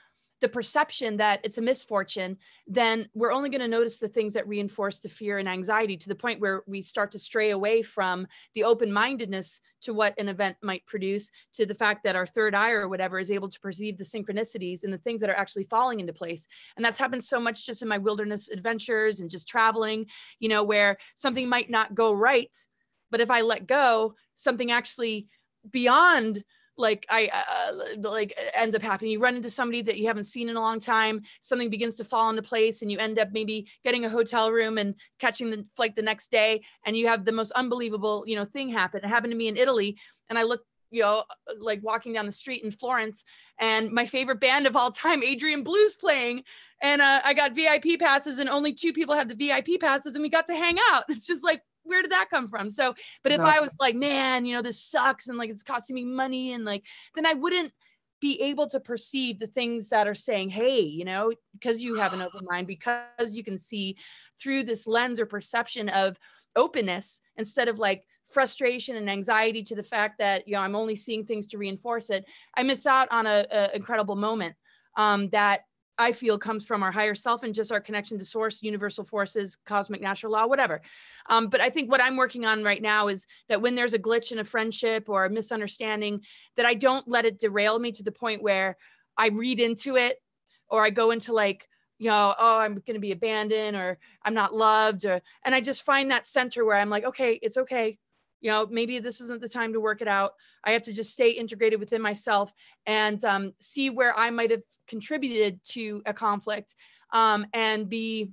the perception that it's a misfortune, then we're only going to notice the things that reinforce the fear and anxiety to the point where we start to stray away from the open mindedness to what an event might produce, to the fact that our third eye or whatever is able to perceive the synchronicities and the things that are actually falling into place. And that's happened so much just in my wilderness adventures and just traveling, you know, where something might not go right. But if I let go, something actually beyond like I uh, like ends up happening. You run into somebody that you haven't seen in a long time. Something begins to fall into place, and you end up maybe getting a hotel room and catching the flight the next day. And you have the most unbelievable, you know, thing happen. It happened to me in Italy, and I looked you know, like walking down the street in Florence, and my favorite band of all time, Adrian Blues, playing, and uh, I got VIP passes, and only two people had the VIP passes, and we got to hang out. It's just like where did that come from? So, but if I was like, man, you know, this sucks and like it's costing me money and like, then I wouldn't be able to perceive the things that are saying, hey, you know, because you have an open mind, because you can see through this lens or perception of openness instead of like frustration and anxiety to the fact that, you know, I'm only seeing things to reinforce it. I miss out on a, a incredible moment um, that I feel comes from our higher self and just our connection to source, universal forces, cosmic natural law, whatever. Um, but I think what I'm working on right now is that when there's a glitch in a friendship or a misunderstanding, that I don't let it derail me to the point where I read into it or I go into like, you know, oh, I'm going to be abandoned or I'm not loved or, and I just find that center where I'm like, okay, it's okay you know maybe this isn't the time to work it out. I have to just stay integrated within myself and um, see where i might have contributed to a conflict um, and be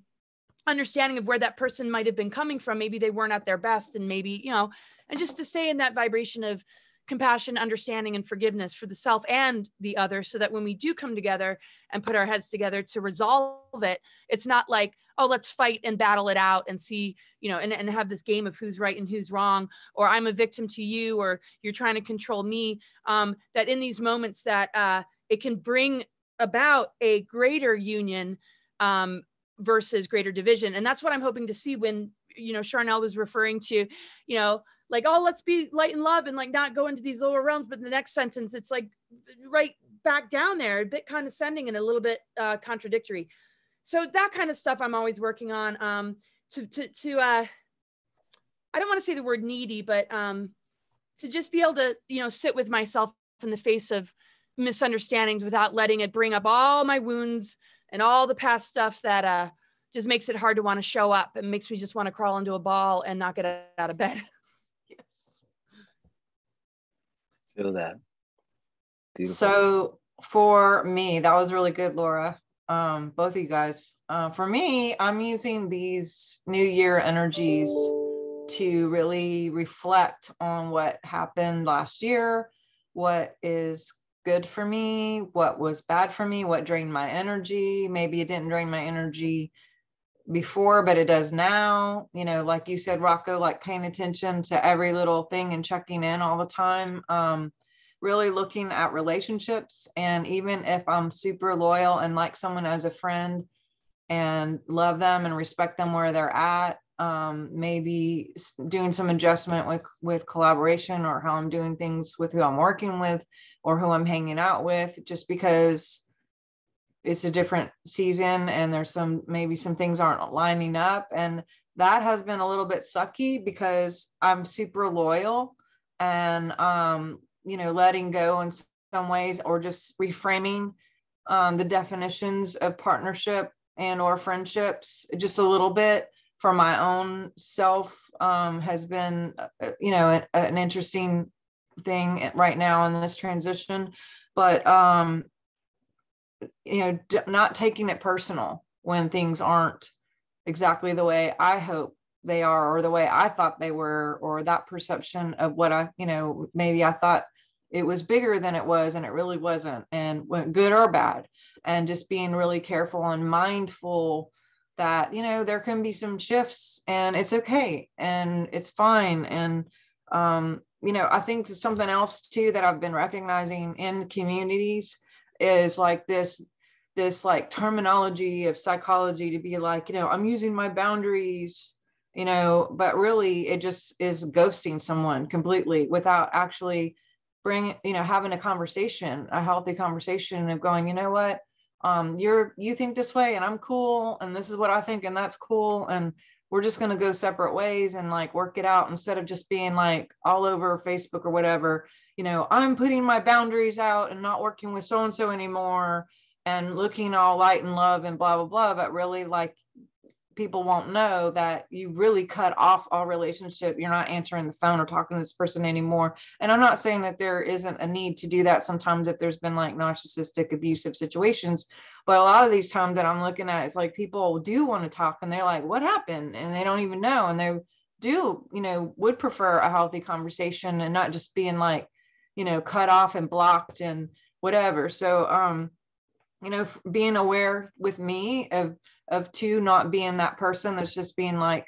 understanding of where that person might have been coming from. Maybe they weren't at their best and maybe you know and just to stay in that vibration of compassion, understanding, and forgiveness for the self and the other, so that when we do come together and put our heads together to resolve it, it's not like, oh, let's fight and battle it out and see, you know, and, and have this game of who's right and who's wrong, or I'm a victim to you, or you're trying to control me. Um, that in these moments that uh, it can bring about a greater union um, versus greater division. And that's what I'm hoping to see when, you know, Sharnael was referring to, you know, like oh let's be light and love and like not go into these lower realms. But in the next sentence it's like right back down there a bit condescending and a little bit uh, contradictory. So that kind of stuff i'm always working on um to to to uh i don't want to say the word needy but um to just be able to you know sit with myself in the face of misunderstandings without letting it bring up all my wounds and all the past stuff that uh just makes it hard to want to show up and makes me just want to crawl into a ball and not get out of bed Feel that. Beautiful. So for me, that was really good, Laura. Um, both of you guys. Uh, for me, I'm using these New Year energies to really reflect on what happened last year, what is good for me, what was bad for me, what drained my energy. Maybe it didn't drain my energy before, but it does now. You know, like you said, Rocco, like paying attention to every little thing and checking in all the time. Um, really looking at relationships. And even if I'm super loyal and like someone as a friend and love them and respect them where they're at, um, maybe doing some adjustment with with collaboration or how I'm doing things with who I'm working with or who I'm hanging out with, just because it's a different season and there's some maybe some things aren't lining up. And that has been a little bit sucky because i'm super loyal and um you know letting go in some ways or just reframing um, the definitions of partnership and or friendships just a little bit for my own self um, has been uh, you know an, an interesting thing right now in this transition. But um, you know not taking it personal when things aren't exactly the way i hope they are or the way i thought they were or that perception of what i you know maybe i thought it was bigger than it was and it really wasn't and went good or bad. And just being really careful and mindful that you know there can be some shifts and it's okay and it's fine. And um, you know i think something else too that i've been recognizing in communities is like this this like terminology of psychology to be like you know i'm using my boundaries you know but really it just is ghosting someone completely without actually bring you know having a conversation a healthy conversation of going you know what? Um you're you think this way and i'm cool and this is what i think and that's cool and we're just going to go separate ways and like work it out instead of just being like all over facebook or whatever you know i'm putting my boundaries out and not working with so and so anymore and looking all light and love and blah blah blah but really like people won't know that you really cut off all relationship. You're not answering the phone or talking to this person anymore. And I'm not saying that there isn't a need to do that sometimes if there's been like narcissistic abusive situations. But a lot of these times that I'm looking at, it's like people do want to talk and they're like, what happened? And they don't even know. And they do, you know, would prefer a healthy conversation and not just being like, you know, cut off and blocked and whatever. So, um, you know, being aware with me of of two not being that person that's just being like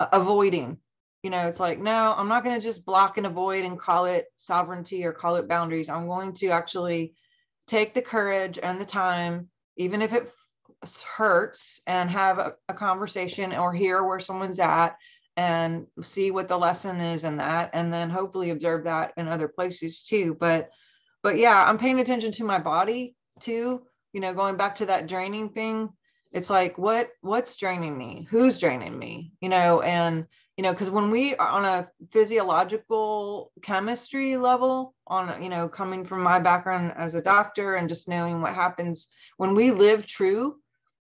avoiding you know it's like no i'm not going to just block and avoid and call it sovereignty or call it boundaries i'm going to actually take the courage and the time even if it hurts and have a, a conversation or hear where someone's at and see what the lesson is in that and then hopefully observe that in other places too but but yeah i'm paying attention to my body too you know, going back to that draining thing, it's like what what's draining me? Who's draining me? You know, and you know, because when we are on a physiological chemistry level, on you know, coming from my background as a doctor and just knowing what happens when we live true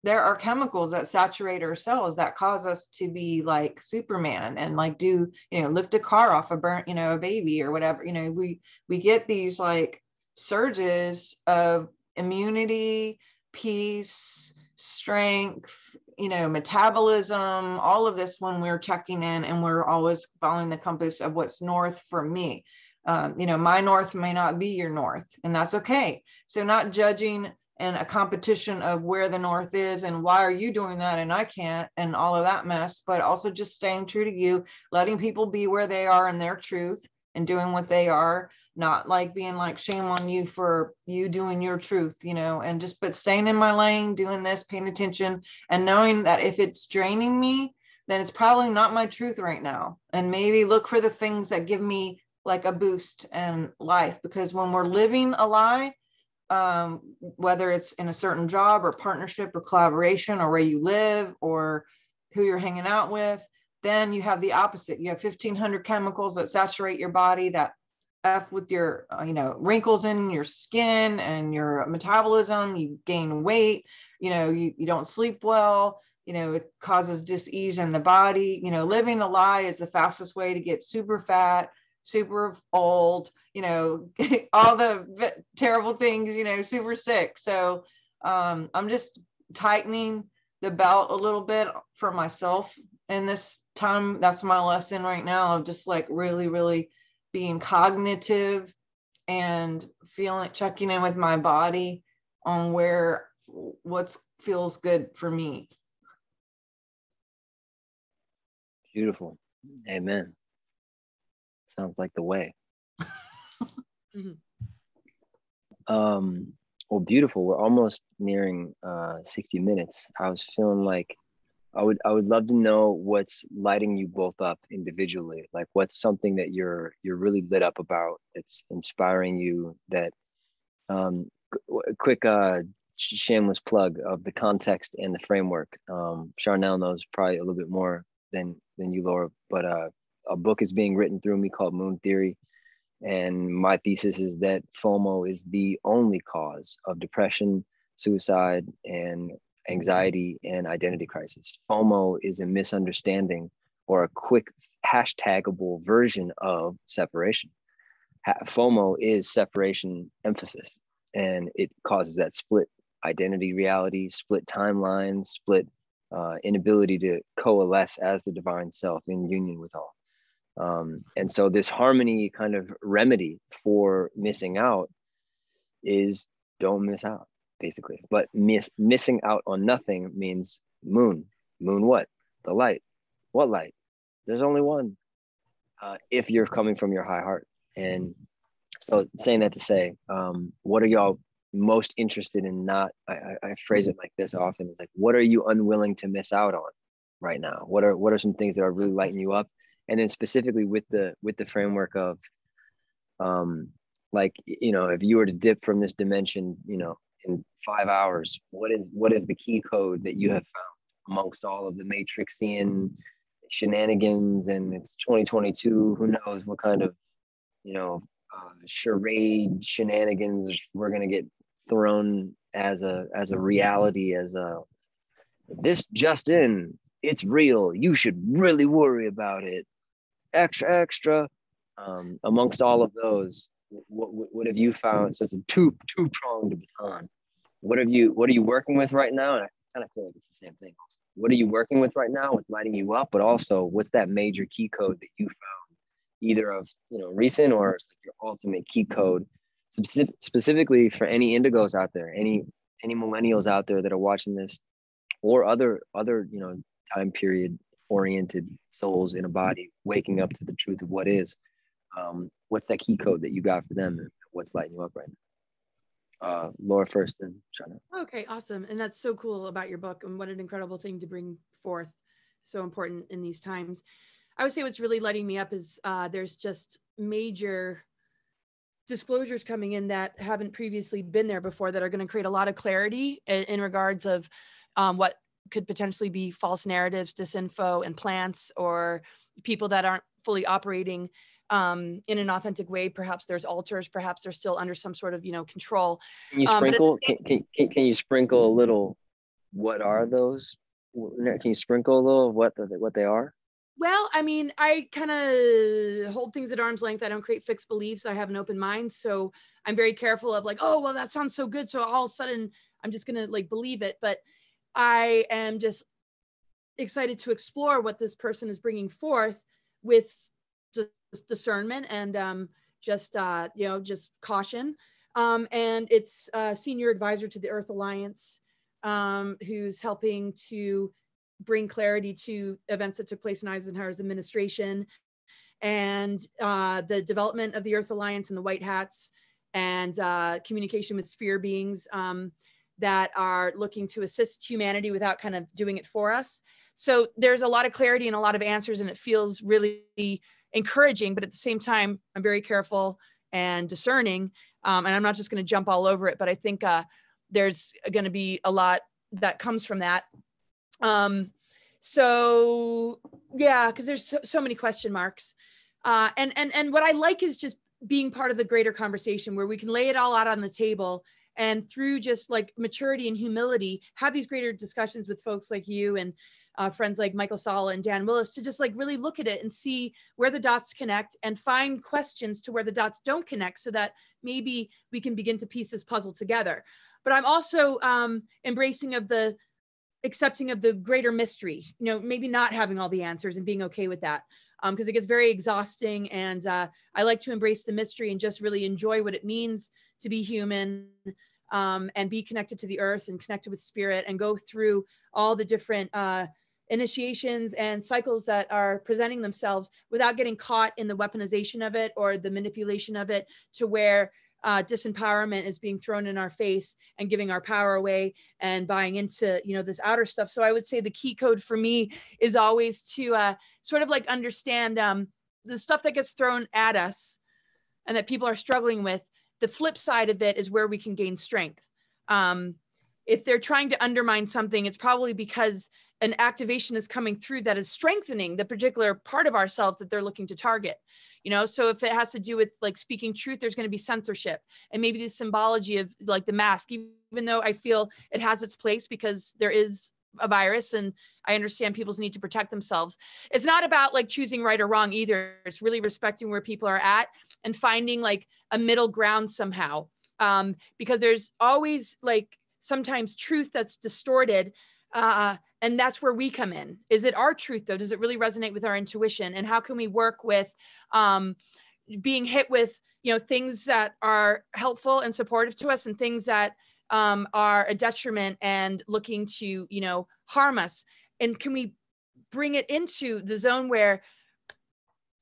there are chemicals that saturate our cells that cause us to be like superman and like do you know lift a car off a burnt you know a baby or whatever you know we we get these like surges of immunity peace strength you know metabolism all of this when we're checking in and we're always following the compass of what's north for me. Um, you know my north may not be your north and that's okay. So not judging and a competition of where the north is and why are you doing that and I can't and all of that mess, but also just staying true to you, letting people be where they are in their truth and doing what they are, not like being like shame on you for you doing your truth, you know, and just but staying in my lane, doing this, paying attention and knowing that if it's draining me, then it's probably not my truth right now. And maybe look for the things that give me like a boost and life because when we're living a lie, um, whether it's in a certain job or partnership or collaboration or where you live or who you're hanging out with, then you have the opposite. You have 1500 chemicals that saturate your body that F with your, uh, you know, wrinkles in your skin and your metabolism, you gain weight, you know, you, you don't sleep well, you know, it causes disease in the body. You know, living a lie is the fastest way to get super fat, super old, you know, all the terrible things, you know, super sick. So um, I'm just tightening the belt a little bit for myself in this time. That's my lesson right now of just like really, really being cognitive and feeling checking in with my body on where what feels good for me. Beautiful. Amen. Sounds like the way. Mm-hmm. Um, well, beautiful. We're almost nearing uh, 60 minutes. I was feeling like I would I would love to know what's lighting you both up individually. Like what's something that you're you're really lit up about that's inspiring you that um quick uh shameless plug of the context and the framework. Um Sharnael knows probably a little bit more than than you Laura, but uh a book is being written through me called Moon Theory and my thesis is that FOMO is the only cause of depression, suicide, and anxiety and identity crisis. FOMO is a misunderstanding or a quick hashtagable version of separation. FOMO is separation emphasis, and it causes that split identity reality, split timelines, split uh, inability to coalesce as the divine self in union with all. Um, and so this harmony kind of remedy for missing out is don't miss out, basically. But miss missing out on nothing means moon. Moon what? The light. What light? There's only one. Uh, if you're coming from your high heart. And so saying that to say, um, what are y'all most interested in not I, I, I phrase it like this often it's like what are you unwilling to miss out on right now what are what are some things that are really lighting you up and then specifically with the with the framework of um like you know if you were to dip from this dimension you know in five hours what is what is the key code that you have found amongst all of the matrixian shenanigans? And it's 2022 who knows what kind of you know uh, charade shenanigans we're going to get thrown as a as a reality as a this just in it's real. You should really worry about it extra, extra. Um, amongst all of those, what, what have you found? So it's a two two pronged baton. What have you What are you working with right now? And I kind of feel like it's the same thing. What are you working with right now? What's lighting you up? But also, what's that major key code that you found, either of you know recent or like your ultimate key code, specific, specifically for any indigos out there, any any millennials out there that are watching this, or other other you know time period oriented souls in a body waking up to the truth of what is um, what's that key code that you got for them and what's lighting you up right now? Uh, laura first and Sharnael. okay awesome. And that's so cool about your book and what an incredible thing to bring forth so important in these times. I would say what's really lighting me up is uh, there's just major disclosures coming in that haven't previously been there before that are going to create a lot of clarity in, in regards of um, what could potentially be false narratives, disinfo, and plants, or people that aren't fully operating um, in an authentic way. Perhaps there's alters. perhaps they're still under some sort of you know control. Can you Um, sprinkle? same- can, can, can you sprinkle a little? What are those? Can you sprinkle a little of what the, what they are? Well, I mean, I kind of hold things at arm's length. I don't create fixed beliefs. I have an open mind. So I'm very careful of like, oh, well, that sounds so good. So all of a sudden, I'm just going to like believe it. But I am just excited to explore what this person is bringing forth with discernment and um, just, uh, you know, just caution. Um, and it's a senior advisor to the Earth Alliance um, who's helping to bring clarity to events that took place in Eisenhower's administration and uh, the development of the Earth Alliance and the White Hats and uh, communication with sphere beings um, that are looking to assist humanity without kind of doing it for us. So there's a lot of clarity and a lot of answers, and it feels really encouraging. But at the same time, I'm very careful and discerning, um, and I'm not just going to jump all over it. But I think uh, there's going to be a lot that comes from that. Um, so yeah, because there's so, so many question marks. Uh, and and and what I like is just being part of the greater conversation where we can lay it all out on the table and through just like maturity and humility have these greater discussions with folks like you and uh, friends like Michael Salla and Dan Willis to just like really look at it and see where the dots connect and find questions to where the dots don't connect so that maybe we can begin to piece this puzzle together. But I'm also um, embracing of the accepting of the greater mystery, you know, maybe not having all the answers and being okay with that because um, it gets very exhausting. And uh, I like to embrace the mystery and just really enjoy what it means to be human um, and be connected to the earth and connected with spirit and go through all the different uh, initiations and cycles that are presenting themselves without getting caught in the weaponization of it or the manipulation of it to where uh, disempowerment is being thrown in our face and giving our power away and buying into you know this outer stuff. So i would say the key code for me is always to uh, sort of like understand um, the stuff that gets thrown at us and that people are struggling with the flip side of it is where we can gain strength. Um, if they're trying to undermine something it's probably because an activation is coming through that is strengthening the particular part of ourselves that they're looking to target you know? So if it has to do with like speaking truth there's going to be censorship and maybe the symbology of like the mask even though i feel it has its place because there is a virus and i understand people's need to protect themselves. It's not about like choosing right or wrong either. It's really respecting where people are at and finding like a middle ground somehow. Um, because there's always like sometimes truth that's distorted uh, and that's where we come in. Is it our truth though? Does it really resonate with our intuition? And how can we work with um, being hit with you know things that are helpful and supportive to us and things that um, are a detriment and looking to you know harm us? And can we bring it into the zone where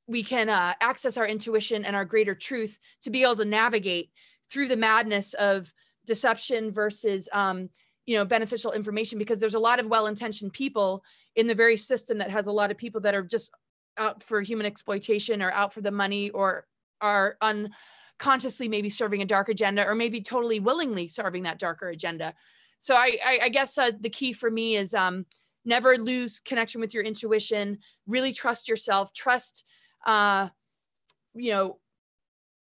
we can uh, access our intuition and our greater truth to be able to navigate through the madness of deception versus um, you know beneficial information because there's a lot of well-intentioned people in the very system that has a lot of people that are just out for human exploitation or out for the money or are unconsciously maybe serving a dark agenda or maybe totally willingly serving that darker agenda. So i i, I guess uh, the key for me is um never lose connection with your intuition. Really trust yourself. Trust uh you know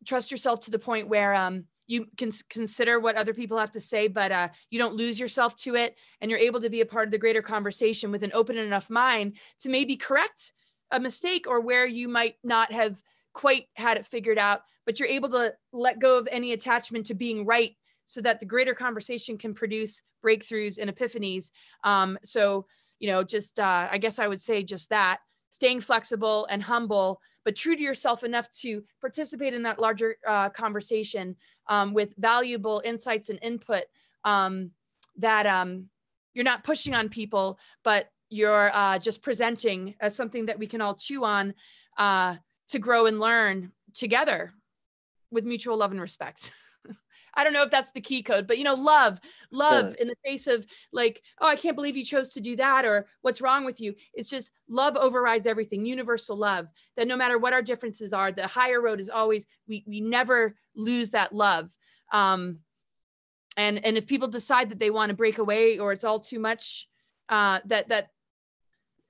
trust yourself to the point where um you can consider what other people have to say, but uh, you don't lose yourself to it. And you're able to be a part of the greater conversation with an open enough mind to maybe correct a mistake or where you might not have quite had it figured out, but you're able to let go of any attachment to being right so that the greater conversation can produce breakthroughs and epiphanies. Um, so, you know, just uh, I guess I would say just that staying flexible and humble, but true to yourself enough to participate in that larger uh, conversation um, with valuable insights and input um, that um, you're not pushing on people, but you're uh, just presenting as something that we can all chew on uh, to grow and learn together with mutual love and respect. I don't know if that's the key code, but you know, love, love Yeah. in the face of like, oh, I can't believe you chose to do that, or what's wrong with you. It's just love overrides everything, universal love. That no matter what our differences are, the higher road is always we we never lose that love. Um, and and if people decide that they want to break away or it's all too much, uh, that that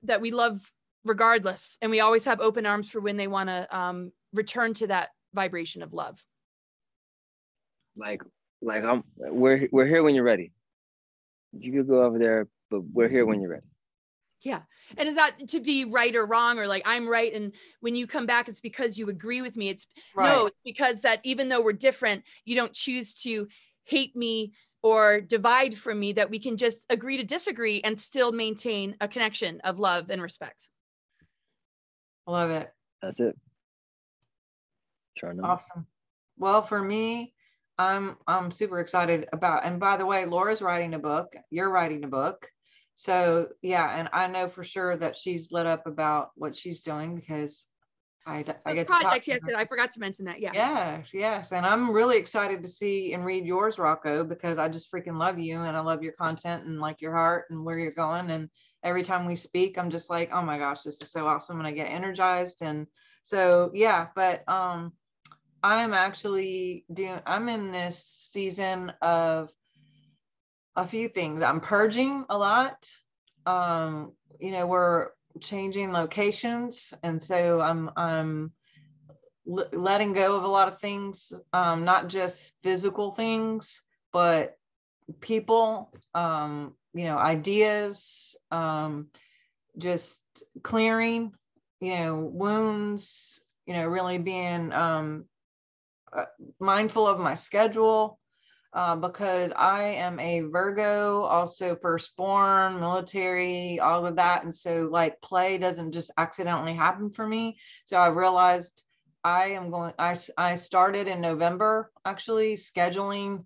that we love regardless, and we always have open arms for when they want to um, return to that vibration of love. Like, like I'm. We're we're here when you're ready. You could go over there, but we're here when you're ready. Yeah. And is that to be right or wrong or like I'm right and when you come back it's because you agree with me. It's no, it's because that even though we're different, you don't choose to hate me or divide from me that we can just agree to disagree and still maintain a connection of love and respect. I Love it. That's it. Try number. Awesome. Well, for me, I'm I'm super excited about. And by the way, Laura's writing a book. You're writing a book. So yeah, and I know for sure that she's lit up about what she's doing because I, Those get to talk projects, to yes. I forgot to mention that. Yeah. Yes, yes. And I'm really excited to see and read yours, Rocco, because I just freaking love you and I love your content and like your heart and where you're going. And every time we speak, I'm just like, oh my gosh, this is so awesome. And I get energized. And so yeah, but um I'm actually doing I'm in this season of a few things. I'm purging a lot. Um, you know, we're changing locations and so I'm I'm l- letting go of a lot of things, um, not just physical things, but people, um, you know, ideas, um, just clearing, you know, wounds, you know, really being um, mindful of my schedule. Uh, because I am a Virgo, also firstborn, military, all of that. And so, like, play doesn't just accidentally happen for me. So, I realized I am going, I, I started in November actually scheduling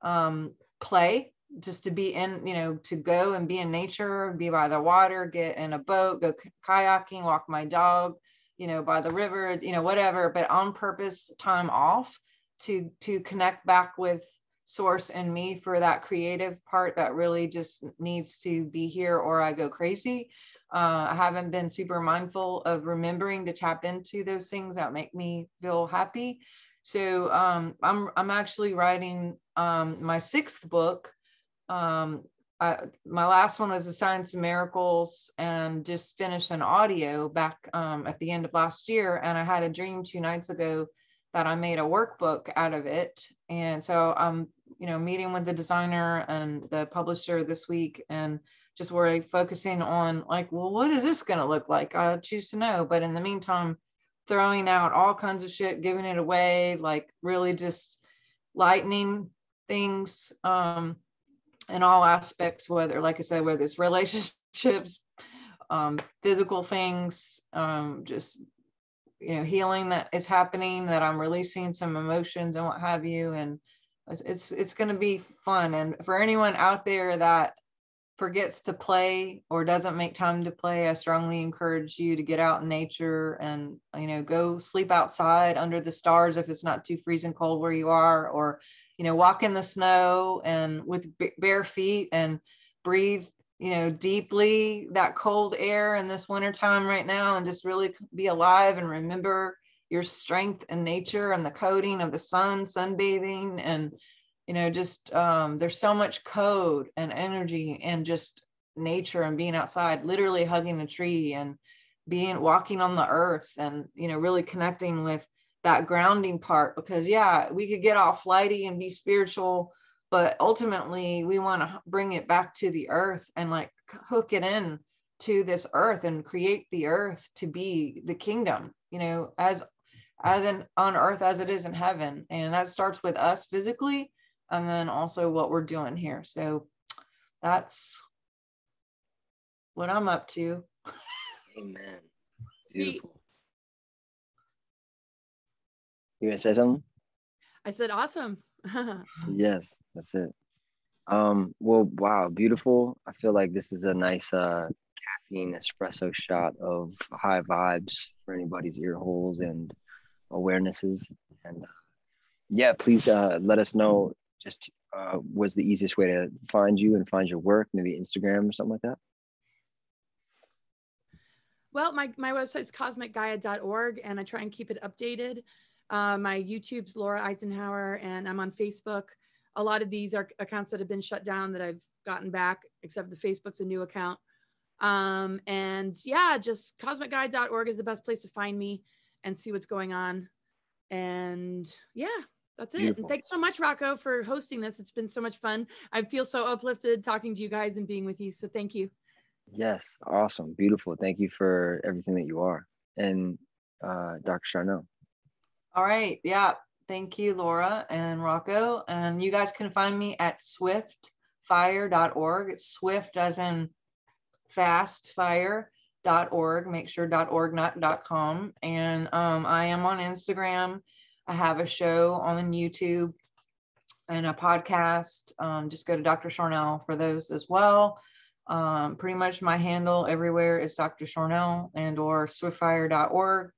um, play just to be in, you know, to go and be in nature, be by the water, get in a boat, go kayaking, walk my dog, you know, by the river, you know, whatever, but on purpose time off to to connect back with source and me for that creative part that really just needs to be here or I go crazy. Uh, I haven't been super mindful of remembering to tap into those things that make me feel happy. So um, I'm I'm actually writing um, my sixth book. Um, I, my last one was the Science of Miracles, and just finished an audio back um, at the end of last year. And I had a dream two nights ago that I made a workbook out of it. And so I'm, you know, meeting with the designer and the publisher this week, and just really focusing on like, well, what is this going to look like? I choose to know. But in the meantime, throwing out all kinds of shit, giving it away, like really just lightening things um, in all aspects, whether, like I said, whether it's relationships, um, physical things, um, just you know, healing that is happening, that I'm releasing some emotions and what have you, and it's it's, it's going to be fun. And for anyone out there that forgets to play or doesn't make time to play, I strongly encourage you to get out in nature and you know go sleep outside under the stars if it's not too freezing cold where you are, or you know walk in the snow and with bare feet and breathe you know deeply that cold air in this winter time right now and just really be alive and remember your strength and nature and the coding of the sun sunbathing and you know just um, there's so much code and energy and just nature and being outside literally hugging a tree and being walking on the earth and you know really connecting with that grounding part because yeah we could get all flighty and be spiritual but ultimately we want to bring it back to the earth and like hook it in to this earth and create the earth to be the kingdom you know as as in on earth as it is in heaven and that starts with us physically and then also what we're doing here so that's what i'm up to Amen. Sweet. Beautiful. You gonna say something? I said, awesome. Yes, that's it. Um, well, wow, beautiful. I feel like this is a nice uh caffeine espresso shot of high vibes for anybody's ear holes and awarenesses. And uh, yeah, please uh let us know just uh, was the easiest way to find you and find your work, maybe Instagram or something like that? Well, my, my website is cosmicgaia.org and I try and keep it updated. Uh, my YouTube's Laura Eisenhower and I'm on Facebook. A lot of these are accounts that have been shut down that I've gotten back, except the Facebook's a new account. Um, and yeah, just cosmicgaia.org is the best place to find me and see what's going on. And yeah, that's it. Beautiful. And thanks so much, Rocco, for hosting this. It's been so much fun. I feel so uplifted talking to you guys and being with you. So thank you. Yes, awesome, beautiful. Thank you for everything that you are. And uh, Dr. Sharnael. All right. Yeah. Thank you, Laura and Rocco. And you guys can find me at swiftfire.org. Swift as in fastfire.org. Make sure .org, not .com. And um, I am on Instagram. I have a show on YouTube and a podcast. Um, just go to Dr. Sharnael for those as well. Um, pretty much my handle everywhere is Dr. Sharnael and or swiftfire.org.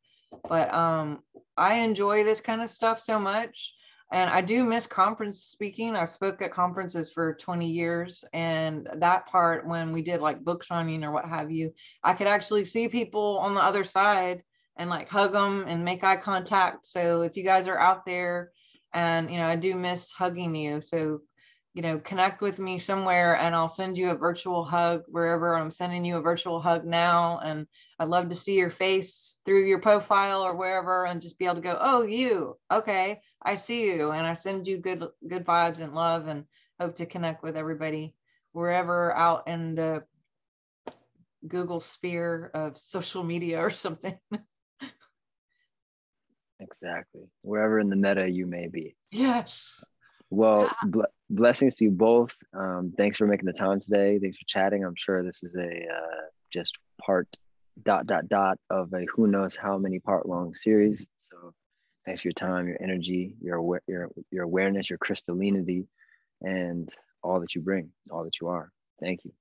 But um, I enjoy this kind of stuff so much. And I do miss conference speaking. I spoke at conferences for 20 years. And that part, when we did like book signing or what have you, I could actually see people on the other side and like hug them and make eye contact. So if you guys are out there and, you know, I do miss hugging you. So, you know, connect with me somewhere and I'll send you a virtual hug wherever I'm sending you a virtual hug now. And I'd love to see your face through your profile or wherever and just be able to go, oh, you, okay, I see you. And I send you good, good vibes and love and hope to connect with everybody wherever out in the Google sphere of social media or something. Exactly. Wherever in the meta you may be. yes. Well, bl- blessings to you both. Um, thanks for making the time today. Thanks for chatting. I'm sure this is a uh, just part dot dot dot of a who knows how many part long series. So thanks for your time, your energy, your awa- your your awareness, your crystallinity, and all that you bring, all that you are. Thank you.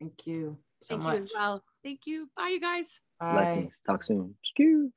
Thank you so Thank much. you as well. Thank you. Bye, you guys. Bye. Blessings. Talk soon. Skew.